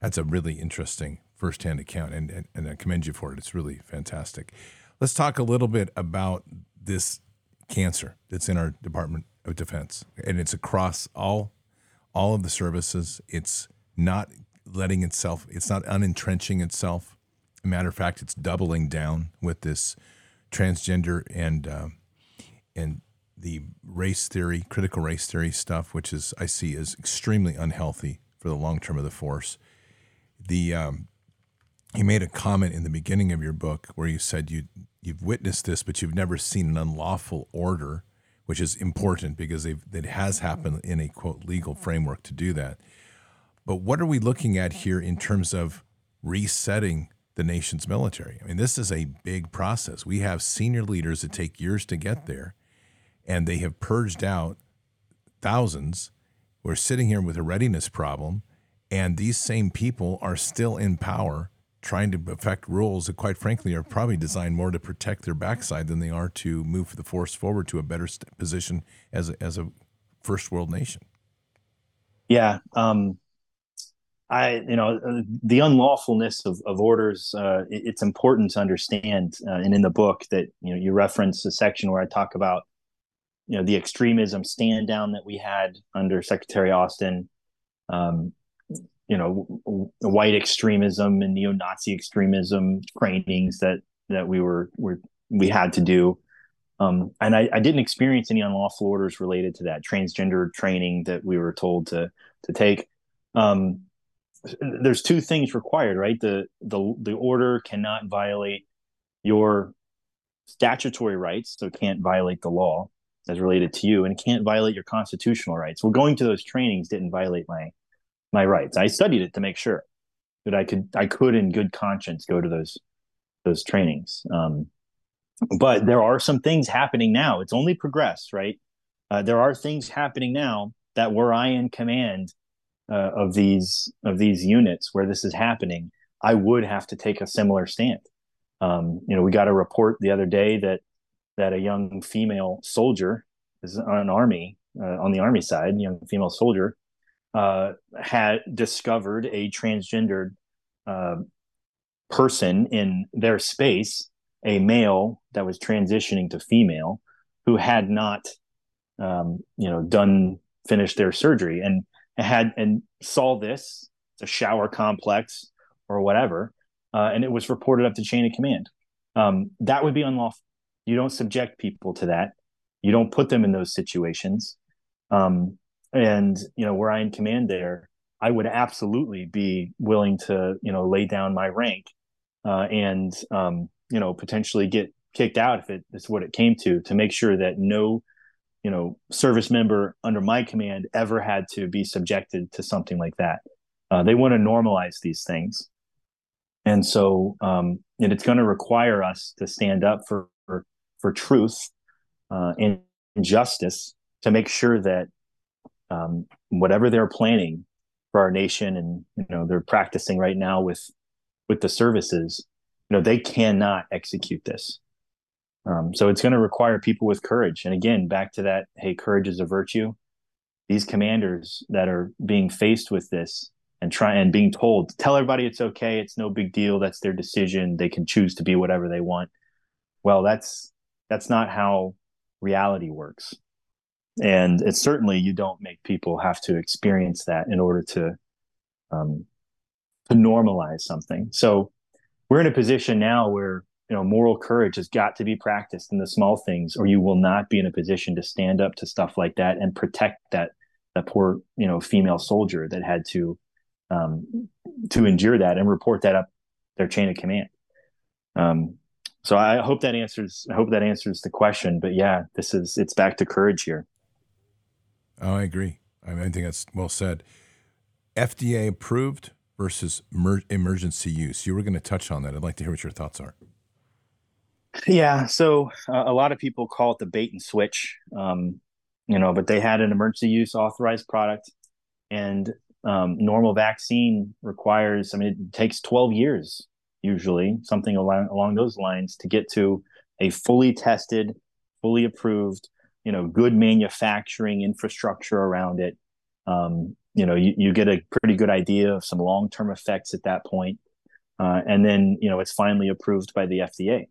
That's a really interesting firsthand account, and, and, and I commend you for it. It's really fantastic. Let's talk a little bit about this cancer that's in our Department of Defense, and it's across all all of the services. It's not letting itself. It's not unentrenching itself. matter of fact, it's doubling down with this transgender and uh, and the race theory, critical race theory stuff, which is I see as extremely unhealthy for the long term of the force. The um, you made a comment in the beginning of your book where you said you you've witnessed this, but you've never seen an unlawful order, which is important because it has happened in a quote legal framework to do that. But what are we looking at here in terms of resetting the nation's military? I mean, this is a big process. We have senior leaders that take years to get there, and they have purged out thousands. We're sitting here with a readiness problem, and these same people are still in power trying to affect rules that, quite frankly, are probably designed more to protect their backside than they are to move the force forward to a better position as a, as a first world nation. Yeah, um, I you know the unlawfulness of, of orders. Uh, it, it's important to understand, uh, and in the book that you know you reference a section where I talk about you know the extremism stand down that we had under Secretary Austin. Um, you know white extremism and neo-Nazi extremism trainings that that we were were we had to do. Um, and I, I, didn't experience any unlawful orders related to that transgender training that we were told to to take. Um, there's two things required, right? The the the order cannot violate your statutory rights, so it can't violate the law as related to you, and can't violate your constitutional rights. Well, going to those trainings didn't violate my my rights. I studied it to make sure that I could I could in good conscience go to those those trainings. Um, but there are some things happening now. It's only progressed, right? Uh, there are things happening now that were I in command uh, of these of these units where this is happening, I would have to take a similar stand. Um, you know, we got a report the other day that that a young female soldier is on an army uh, on the army side, young female soldier uh, had discovered a transgendered uh, person in their space, a male that was transitioning to female, who had not, um, you know, done finished their surgery and had and saw this a shower complex or whatever, uh, and it was reported up to chain of command. Um, that would be unlawful. You don't subject people to that. You don't put them in those situations. Um, and you know were i in command there i would absolutely be willing to you know lay down my rank uh, and um, you know potentially get kicked out if it is what it came to to make sure that no you know service member under my command ever had to be subjected to something like that uh, they want to normalize these things and so um, and it's going to require us to stand up for for, truth uh, and justice to make sure that um, whatever they're planning for our nation and you know they're practicing right now with with the services you know they cannot execute this. Um, so it's going to require people with courage. And again back to that hey courage is a virtue. These commanders that are being faced with this and try and being told tell everybody it's okay it's no big deal that's their decision they can choose to be whatever they want. Well that's that's not how reality works. And it's certainly you don't make people have to experience that in order to um, to normalize something. So we're in a position now where you know moral courage has got to be practiced in the small things or you will not be in a position to stand up to stuff like that and protect that that poor you know female soldier that had to um, to endure that and report that up their chain of command. Um, so i hope that answers i hope that answers the question but yeah this is it's back to courage here. Oh i agree. I, mean, I think that's well said. Fda approved versus mer- emergency use. You were going to touch on that. I'd like to hear what your thoughts are. Yeah, so uh, a lot of people call it the bait and switch, um, you know, but they had an emergency use authorized product, and um, normal vaccine requires. I mean, it takes twelve years usually, something along along those lines, to get to a fully tested, fully approved, you know, good manufacturing infrastructure around it. Um, you know, you, you get a pretty good idea of some long term effects at that point. Uh, and then you know it's finally approved by the FDA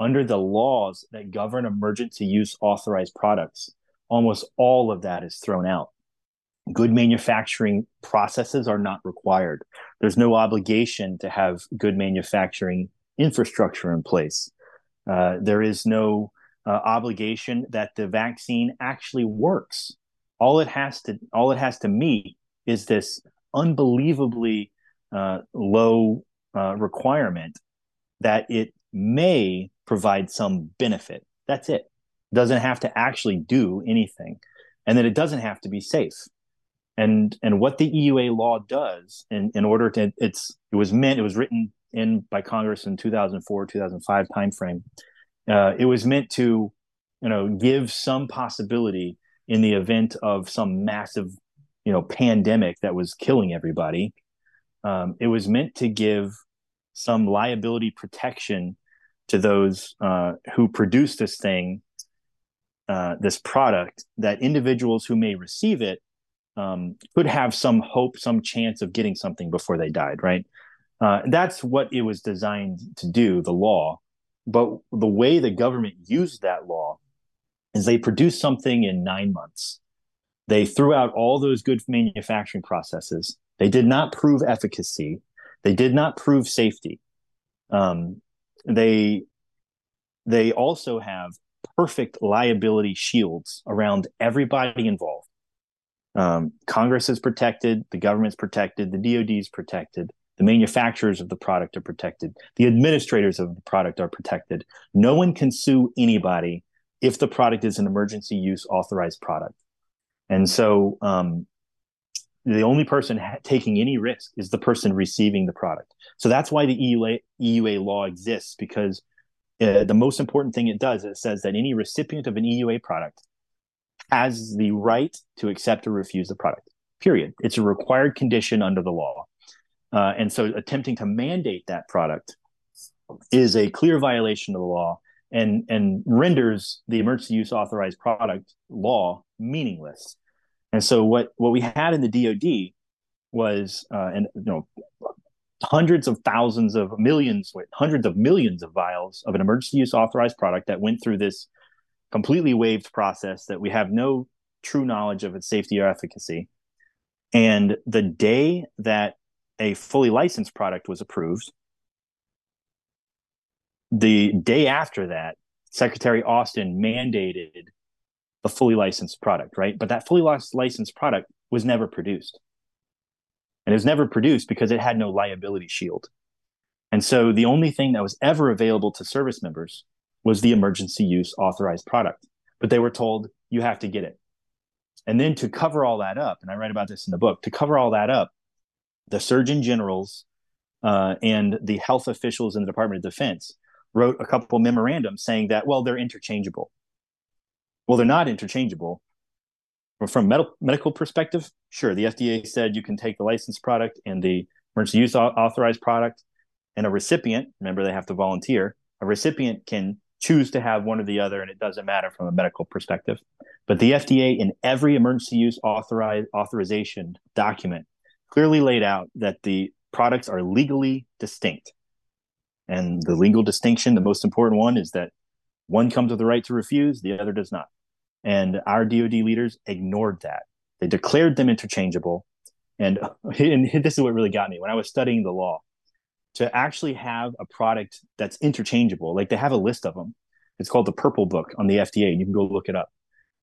under the laws that govern emergency use authorized products, almost all of that is thrown out. Good manufacturing processes are not required. There's no obligation to have good manufacturing infrastructure in place. Uh, there is no uh, obligation that the vaccine actually works. All it has to all it has to meet is this unbelievably uh, low uh, requirement that it may provide some benefit. That's it. Doesn't have to actually do anything. And then it doesn't have to be safe. And and what the EUA law does in, in order to it's it was meant it was written in by Congress in 2004 2005 timeframe. Uh, it was meant to you know give some possibility in the event of some massive you know pandemic that was killing everybody. Um, it was meant to give some liability protection to those uh, who produce this thing, uh, this product, that individuals who may receive it um, could have some hope, some chance of getting something before they died, right? Uh, that's what it was designed to do, the law. But the way the government used that law is they produced something in nine months. They threw out all those good manufacturing processes. They did not prove efficacy. They did not prove safety. Um, they they also have perfect liability shields around everybody involved. Um, Congress is protected, the government's protected, the DoD is protected, the manufacturers of the product are protected, the administrators of the product are protected. No one can sue anybody if the product is an emergency use authorized product. And so um, the only person ha- taking any risk is the person receiving the product. So that's why the EUA, EUA law exists because uh, the most important thing it does is it says that any recipient of an EUA product has the right to accept or refuse the product. Period. It's a required condition under the law. Uh, and so attempting to mandate that product is a clear violation of the law and and renders the emergency use authorized product law meaningless. And so what what we had in the DoD was uh, and you know hundreds of thousands of millions, wait, hundreds of millions of vials of an emergency use authorized product that went through this completely waived process that we have no true knowledge of its safety or efficacy. And the day that a fully licensed product was approved, the day after that, Secretary Austin mandated a fully licensed product, right? But that fully licensed product was never produced. And it was never produced because it had no liability shield. And so the only thing that was ever available to service members was the emergency use authorized product. But they were told, you have to get it. And then to cover all that up, and I write about this in the book, to cover all that up, the Surgeon Generals uh, and the health officials in the Department of Defense wrote a couple memorandums saying that, well, they're interchangeable. Well, they're not interchangeable from medical medical perspective, sure, the FDA said you can take the licensed product and the emergency use authorized product, and a recipient. Remember, they have to volunteer. A recipient can choose to have one or the other, and it doesn't matter from a medical perspective. But the FDA, in every emergency use authorized authorization document, clearly laid out that the products are legally distinct. And the legal distinction, the most important one, is that one comes with the right to refuse, the other does not. And our DoD leaders ignored that. They declared them interchangeable. And, and this is what really got me. When I was studying the law, to actually have a product that's interchangeable. Like they have a list of them. It's called the Purple Book on the FDA, and you can go look it up.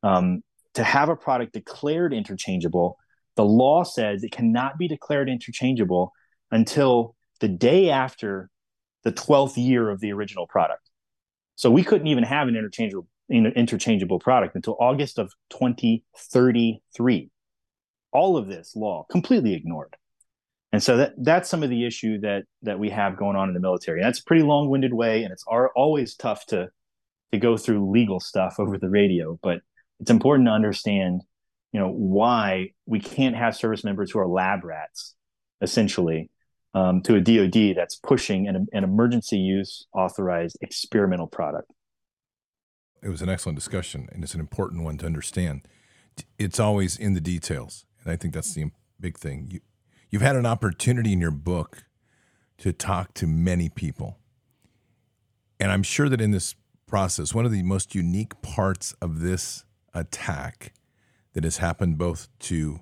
Um, to have a product declared interchangeable, the law says it cannot be declared interchangeable until the day after the 12th year of the original product. So we couldn't even have an interchangeable interchangeable product until August of 2033. All of this law completely ignored. And so that that's some of the issue that that we have going on in the military. And that's a pretty long-winded way, and it's always tough to to go through legal stuff over the radio. But it's important to understand, you know, why we can't have service members who are lab rats, essentially, um, to a DoD that's pushing an, an emergency use authorized experimental product. It was an excellent discussion, and it's an important one to understand. It's always in the details, and I think that's the big thing. You, you've had an opportunity in your book to talk to many people, and I'm sure that in this process, one of the most unique parts of this attack that has happened both to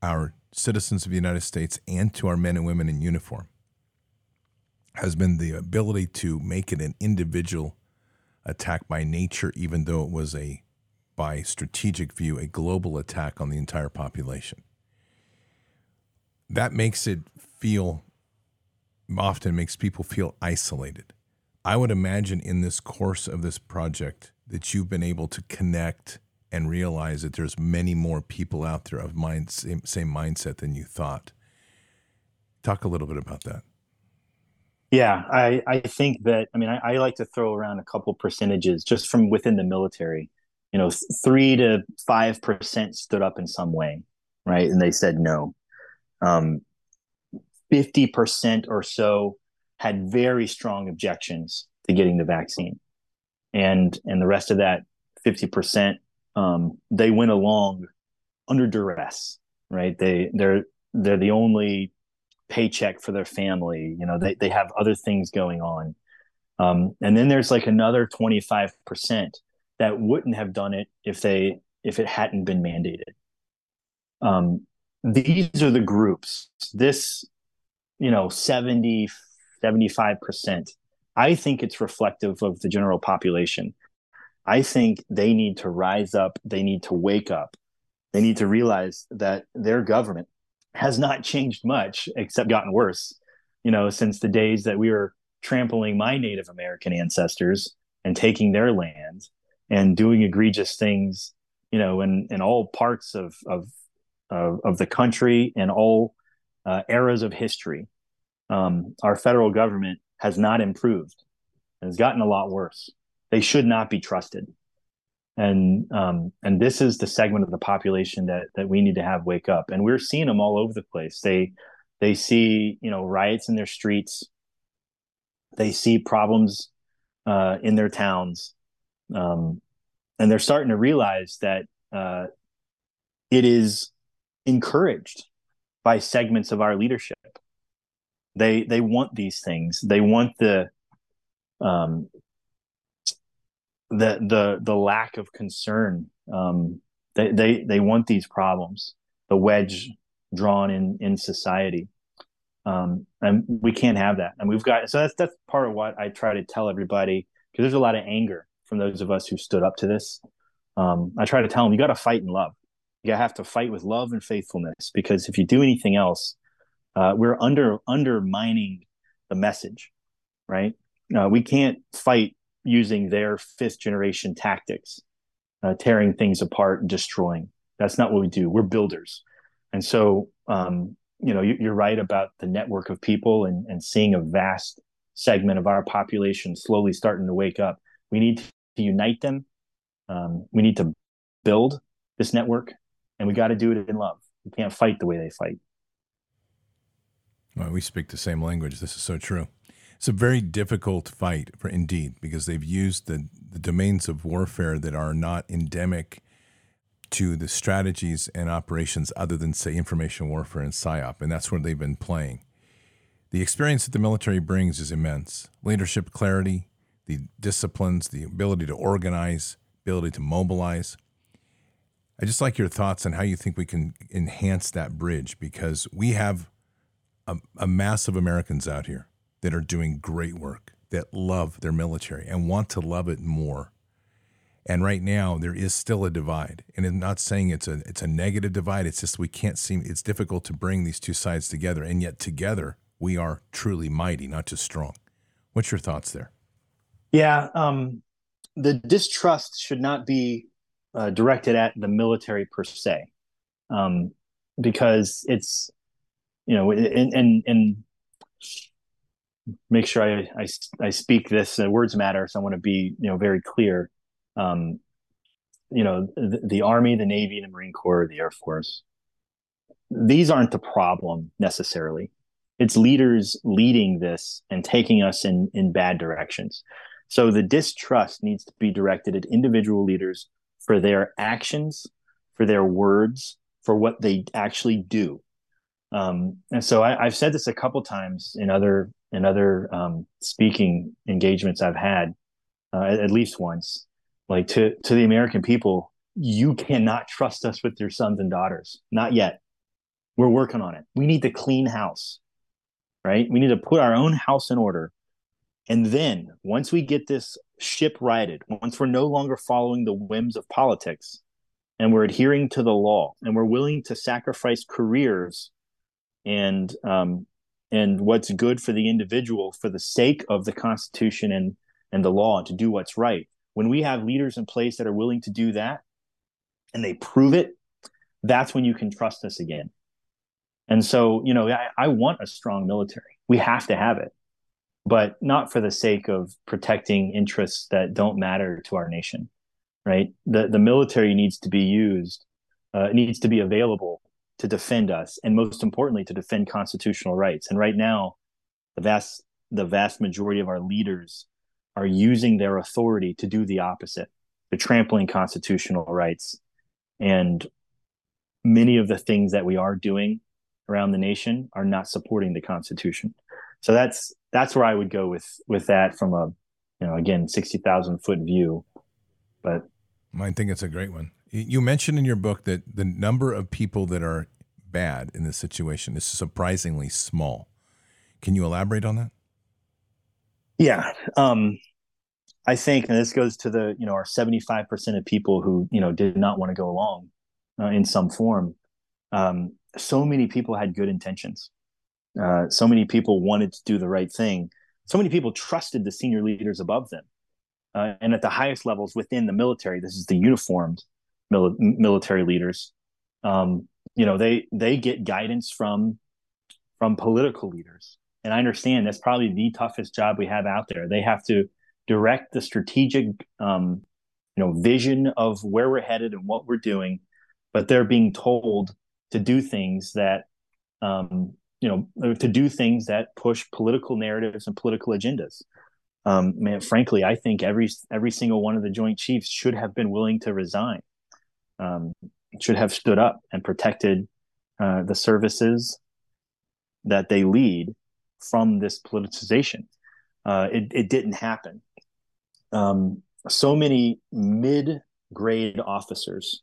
our citizens of the United States and to our men and women in uniform has been the ability to make it an individual attack by nature, even though it was a, by strategic view, a global attack on the entire population. That makes it feel, often makes people feel isolated. I would imagine in this course of this project that you've been able to connect and realize that there's many more people out there of mind, same, same mindset than you thought. Talk a little bit about that. Yeah, I, I think that, I mean, I, I like to throw around a couple percentages just from within the military. You know, three to 5% stood up in some way, right? And they said no. Um, 50% or so had very strong objections to getting the vaccine. And, and the rest of that 50%, um, they went along under duress, right? They, they're, they're the only paycheck for their family. You know, they, they have other things going on. Um, and then there's like another 25% that wouldn't have done it if they if it hadn't been mandated. Um, these are the groups. This, you know, 70, 75%. I think it's reflective of the general population. I think they need to rise up. They need to wake up. They need to realize that their government has not changed much except gotten worse you know since the days that we were trampling my native american ancestors and taking their land and doing egregious things you know in in all parts of of of, of the country and all uh, eras of history um, our federal government has not improved. And has gotten a lot worse. They should not be trusted. And um, and this is the segment of the population that that we need to have wake up. And we're seeing them all over the place. They they see you know riots in their streets. They see problems uh, in their towns. Um, and they're starting to realize that uh, it is encouraged by segments of our leadership they they want these things they want the um, the the the lack of concern. Um, they they they want these problems, the wedge drawn in in society, um, and we can't have that. And we've got so that's that's part of what I try to tell everybody because there's a lot of anger from those of us who stood up to this. Um, I try to tell them you got to fight in love. You have to fight with love and faithfulness because if you do anything else, uh, we're under undermining the message, right? Uh, we can't fight using their fifth generation tactics, uh, tearing things apart and destroying. That's not what we do. We're builders. And so, um, you know, you, are right about the network of people and, and seeing a vast segment of our population slowly starting to wake up. We need to unite them. Um, we need to build this network, and we got to do it in love. We can't fight the way they fight. Well, we speak the same language. This is so true. It's a very difficult fight for indeed because they've used the, the domains of warfare that are not endemic to the strategies and operations other than say information warfare and psyop, and that's where they've been playing. The experience that the military brings is immense. Leadership clarity, the disciplines, the ability to organize, ability to mobilize. I just like your thoughts on how you think we can enhance that bridge because we have a, a mass of Americans out here that are doing great work, that love their military and want to love it more. And right now, there is still a divide, and I'm not saying it's a it's a negative divide. It's just we can't seem. It's difficult to bring these two sides together, and yet together we are truly mighty, not just strong. What's your thoughts there? Yeah, um, the distrust should not be uh, directed at the military per se, um, because it's you know, and and, make sure I, I, I speak this. Uh, words matter, so I want to be you know very clear. Um, you know, the, the Army, the Navy, the Marine Corps, the Air Force. These aren't the problem necessarily. It's leaders leading this and taking us in in bad directions. So the distrust needs to be directed at individual leaders for their actions, for their words, for what they actually do. Um, and so I, have said this a couple times in other in other um, speaking engagements I've had, uh, at, at, least once. Like to to the American people, you cannot trust us with your sons and daughters. Not yet. We're working on it. We need to clean house, right? We need to put our own house in order. And then once we get this ship righted, once we're no longer following the whims of politics, and we're adhering to the law, and we're willing to sacrifice careers and um, and what's good for the individual for the sake of the Constitution and and the law and to do what's right. When we have leaders in place that are willing to do that, and they prove it, that's when you can trust us again. And so, you know, I, I want a strong military. We have to have it, but not for the sake of protecting interests that don't matter to our nation, right? The the military needs to be used. Uh, needs to be available to defend us and most importantly to defend constitutional rights and right now the vast the vast majority of our leaders are using their authority to do the opposite to trampling constitutional rights and many of the things that we are doing around the nation are not supporting the constitution so that's that's where i would go with with that from a you know again 60,000 foot view but I think it's a great one. You mentioned in your book that the number of people that are bad in this situation is surprisingly small. Can you elaborate on that? Yeah. Um, I think, and this goes to the, you know, our 75% of people who, you know, did not want to go along uh, in some form. Um, so many people had good intentions. Uh, so many people wanted to do the right thing. So many people trusted the senior leaders above them. Uh, and at the highest levels within the military, this is the uniformed mil- military leaders. Um, you know, they they get guidance from from political leaders, and I understand that's probably the toughest job we have out there. They have to direct the strategic, um, you know, vision of where we're headed and what we're doing, but they're being told to do things that um, you know to do things that push political narratives and political agendas um, man, frankly, I think every every single one of the Joint Chiefs should have been willing to resign, um, should have stood up and protected uh, the services that they lead from this politicization. Uh, it, it didn't happen. Um, so many mid-grade officers,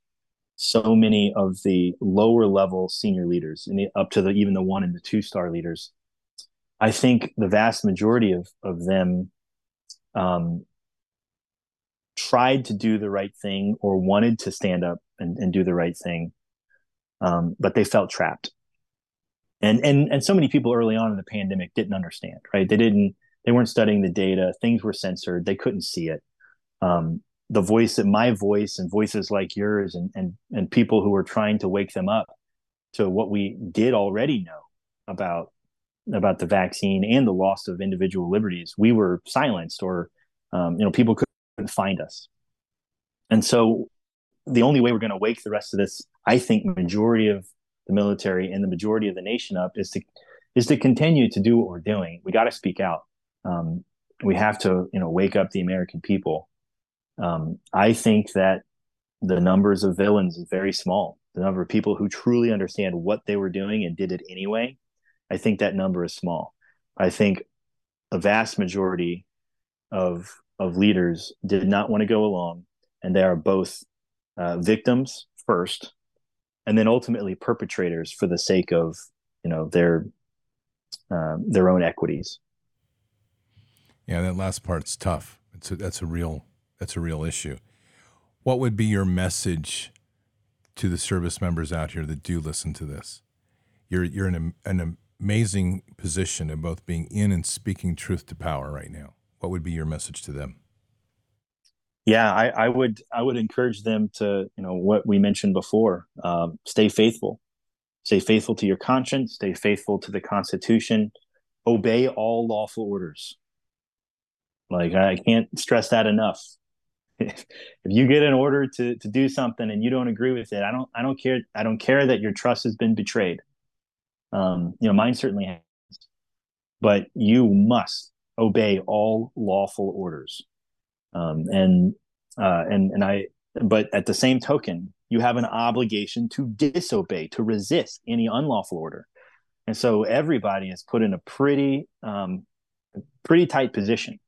so many of the lower level senior leaders, and up to the even the one and the two star leaders. I think the vast majority of of them um, tried to do the right thing or wanted to stand up and, and do the right thing, um, but they felt trapped. And and and so many people early on in the pandemic didn't understand, right? They didn't they weren't studying the data. Things were censored. They couldn't see it. Um, the voice that my voice and voices like yours and and and people who are trying to wake them up to what we did already know about about the vaccine and the loss of individual liberties, we were silenced or, um, you know, people couldn't find us. And so the only way we're going to wake the rest of this, I think, majority of the military and the majority of the nation up is to is to continue to do what we're doing. We got to speak out. Um, we have to, you know, wake up the American people. Um, I think that the numbers of villains is very small. The number of people who truly understand what they were doing and did it anyway I think that number is small. I think a vast majority of of leaders did not want to go along, and they are both uh, victims first, and then ultimately perpetrators for the sake of you know their uh, their own equities. Yeah, that last part's tough. It's a, that's a real that's a real issue. What would be your message to the service members out here that do listen to this? You're you're in a, an amazing position of both being in and speaking truth to power right now. What would be your message to them? Yeah, I, I would I would encourage them to you know what we mentioned before. Um, stay faithful, stay faithful to your conscience, stay faithful to the Constitution, obey all lawful orders. Like I can't stress that enough. If you get an order to to do something and you don't agree with it, I don't I don't care I don't care that your trust has been betrayed. Um, you know, mine certainly has. But you must obey all lawful orders. Um, and uh, and and I but at the same token, you have an obligation to disobey, to resist any unlawful order. And so everybody is put in a pretty um, pretty tight position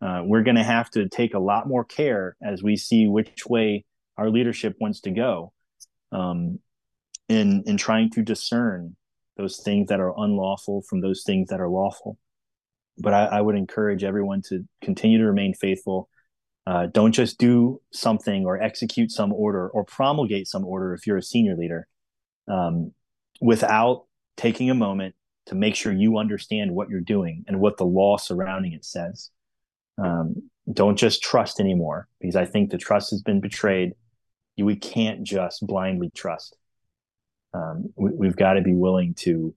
uh, we're going to have to take a lot more care as we see which way our leadership wants to go um, in in trying to discern those things that are unlawful from those things that are lawful. But I, I would encourage everyone to continue to remain faithful. Uh, don't just do something or execute some order or promulgate some order if you're a senior leader um, without taking a moment to make sure you understand what you're doing and what the law surrounding it says. Um, don't just trust anymore because I think the trust has been betrayed. We can't just blindly trust. Um, we, have got to be willing to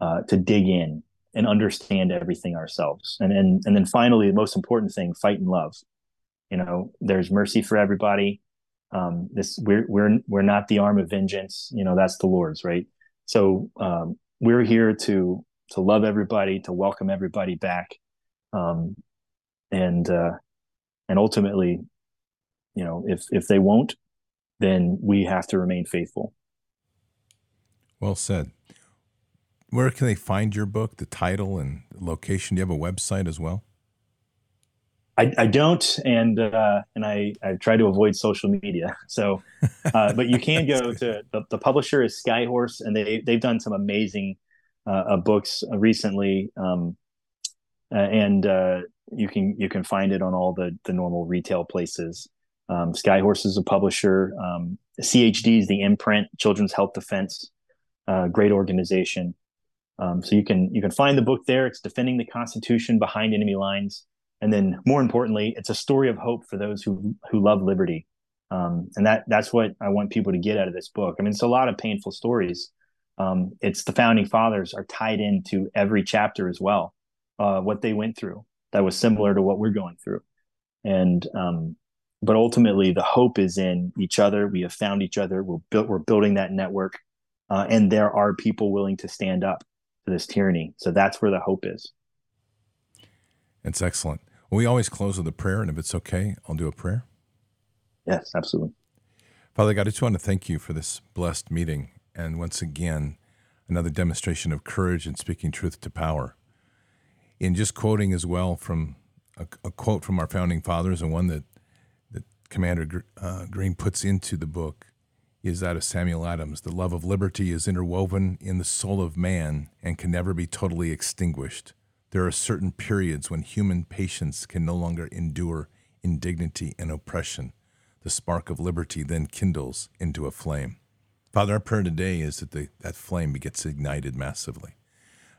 uh, to dig in and understand everything ourselves. And and and then finally, the most important thing: fight in love. You know, there's mercy for everybody. Um, this we're we're we're not the arm of vengeance. You know, that's the Lord's, right? So um, we're here to to love everybody, to welcome everybody back, um, and uh, and ultimately, you know, if if they won't, then we have to remain faithful. Well said. Where can they find your book, the title and location? Do you have a website as well? I, I don't, and uh, and I I try to avoid social media. So, uh, but you can go to the, the publisher is Skyhorse, and they they've done some amazing uh, uh books recently, um, uh, and uh, you can you can find it on all the the normal retail places. Um, Skyhorse is a publisher. Um, CHD is the imprint, Children's Health Defense, uh, great organization. Um, so you can you can find the book there. It's defending the Constitution behind enemy lines, and then more importantly, it's a story of hope for those who who love liberty. Um, and that that's what I want people to get out of this book. I mean, it's a lot of painful stories. Um, it's the founding fathers are tied into every chapter as well, uh, what they went through that was similar to what we're going through. And um, but ultimately, the hope is in each other. We have found each other. We're built. We're building that network, uh, and there are people willing to stand up to this tyranny. So that's where the hope is. It's excellent. We always close with a prayer, and if it's okay, I'll do a prayer. Yes, absolutely. Father God, I just want to thank you for this blessed meeting, and once again, another demonstration of courage in speaking truth to power in just quoting as well from a, a, quote from our founding fathers and one that that Commander uh, Green puts into the book is that of Samuel Adams. The love of liberty is interwoven in the soul of man and can never be totally extinguished. There are certain periods when human patience can no longer endure indignity and oppression. The spark of liberty then kindles into a flame. Father, our prayer today is that the, that flame gets ignited massively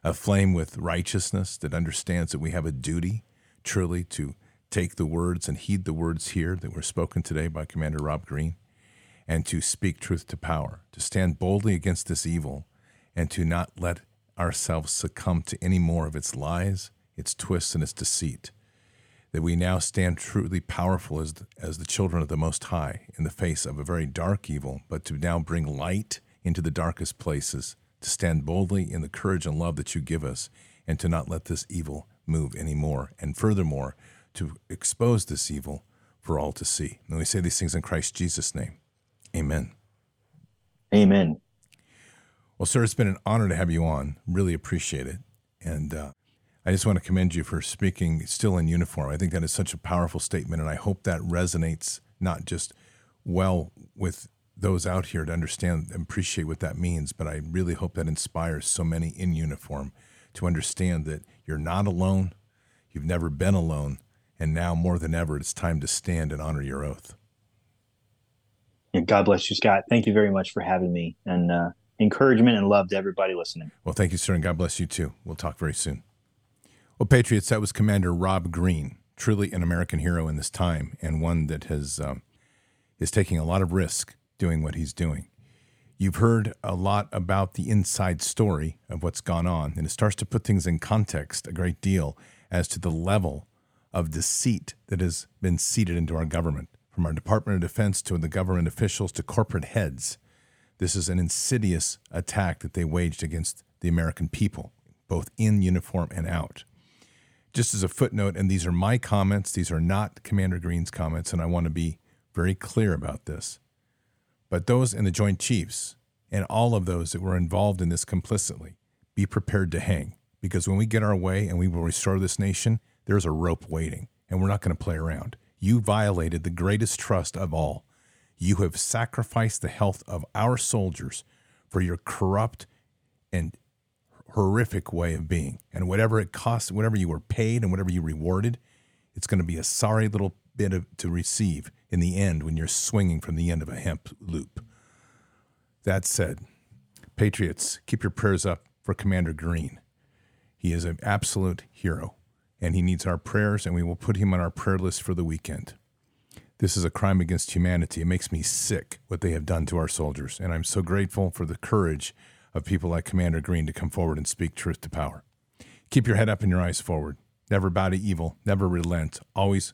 aflame with righteousness that understands that we have a duty truly to take the words and heed the words here that were spoken today by Commander Rob Green and to speak truth to power, to stand boldly against this evil and to not let ourselves succumb to any more of its lies, its twists, and its deceit. That we now stand truly powerful as, as the children of the Most High in the face of a very dark evil, but to now bring light into the darkest places to stand boldly in the courage and love that you give us, and to not let this evil move anymore. And furthermore, to expose this evil for all to see. And we say these things in Christ Jesus' name. Amen. Amen. Well, sir, it's been an honor to have you on. Really appreciate it. And uh, I just want to commend you for speaking still in uniform. I think that is such a powerful statement, and I hope that resonates not just well with those out here to understand and appreciate what that means. But I really hope that inspires so many in uniform to understand that you're not alone. You've never been alone, and now more than ever, it's time to stand and honor your oath. God bless you, Scott. Thank you very much for having me, and uh, encouragement and love to everybody listening. Well, thank you, sir, and God bless you too. We'll talk very soon. Well, Patriots, that was Commander Rob Green, truly an American hero in this time, and one that has um, is taking a lot of risk doing what he's doing. You've heard a lot about the inside story of what's gone on, and it starts to put things in context a great deal as to the level of deceit that has been seeded into our government, from our Department of Defense to the government officials to corporate heads. This is an insidious attack that they waged against the American people, both in uniform and out. Just as a footnote, and these are my comments, these are not Commander Green's comments, and I want to be very clear about this. But those in the Joint Chiefs and all of those that were involved in this complicitly, be prepared to hang. Because when we get our way and we will restore this nation, there's a rope waiting, and we're not going to play around. You violated the greatest trust of all. You have sacrificed the health of our soldiers for your corrupt and horrific way of being. And whatever it costs, whatever you were paid and whatever you rewarded, it's going to be a sorry little bit of, to receive in the end when you're swinging from the end of a hemp loop. That said, Patriots, keep your prayers up for Commander Green. He is an absolute hero, and he needs our prayers, and we will put him on our prayer list for the weekend. This is a crime against humanity. It makes me sick what they have done to our soldiers, and I'm so grateful for the courage of people like Commander Green to come forward and speak truth to power. Keep your head up and your eyes forward. Never bow to evil, never relent, always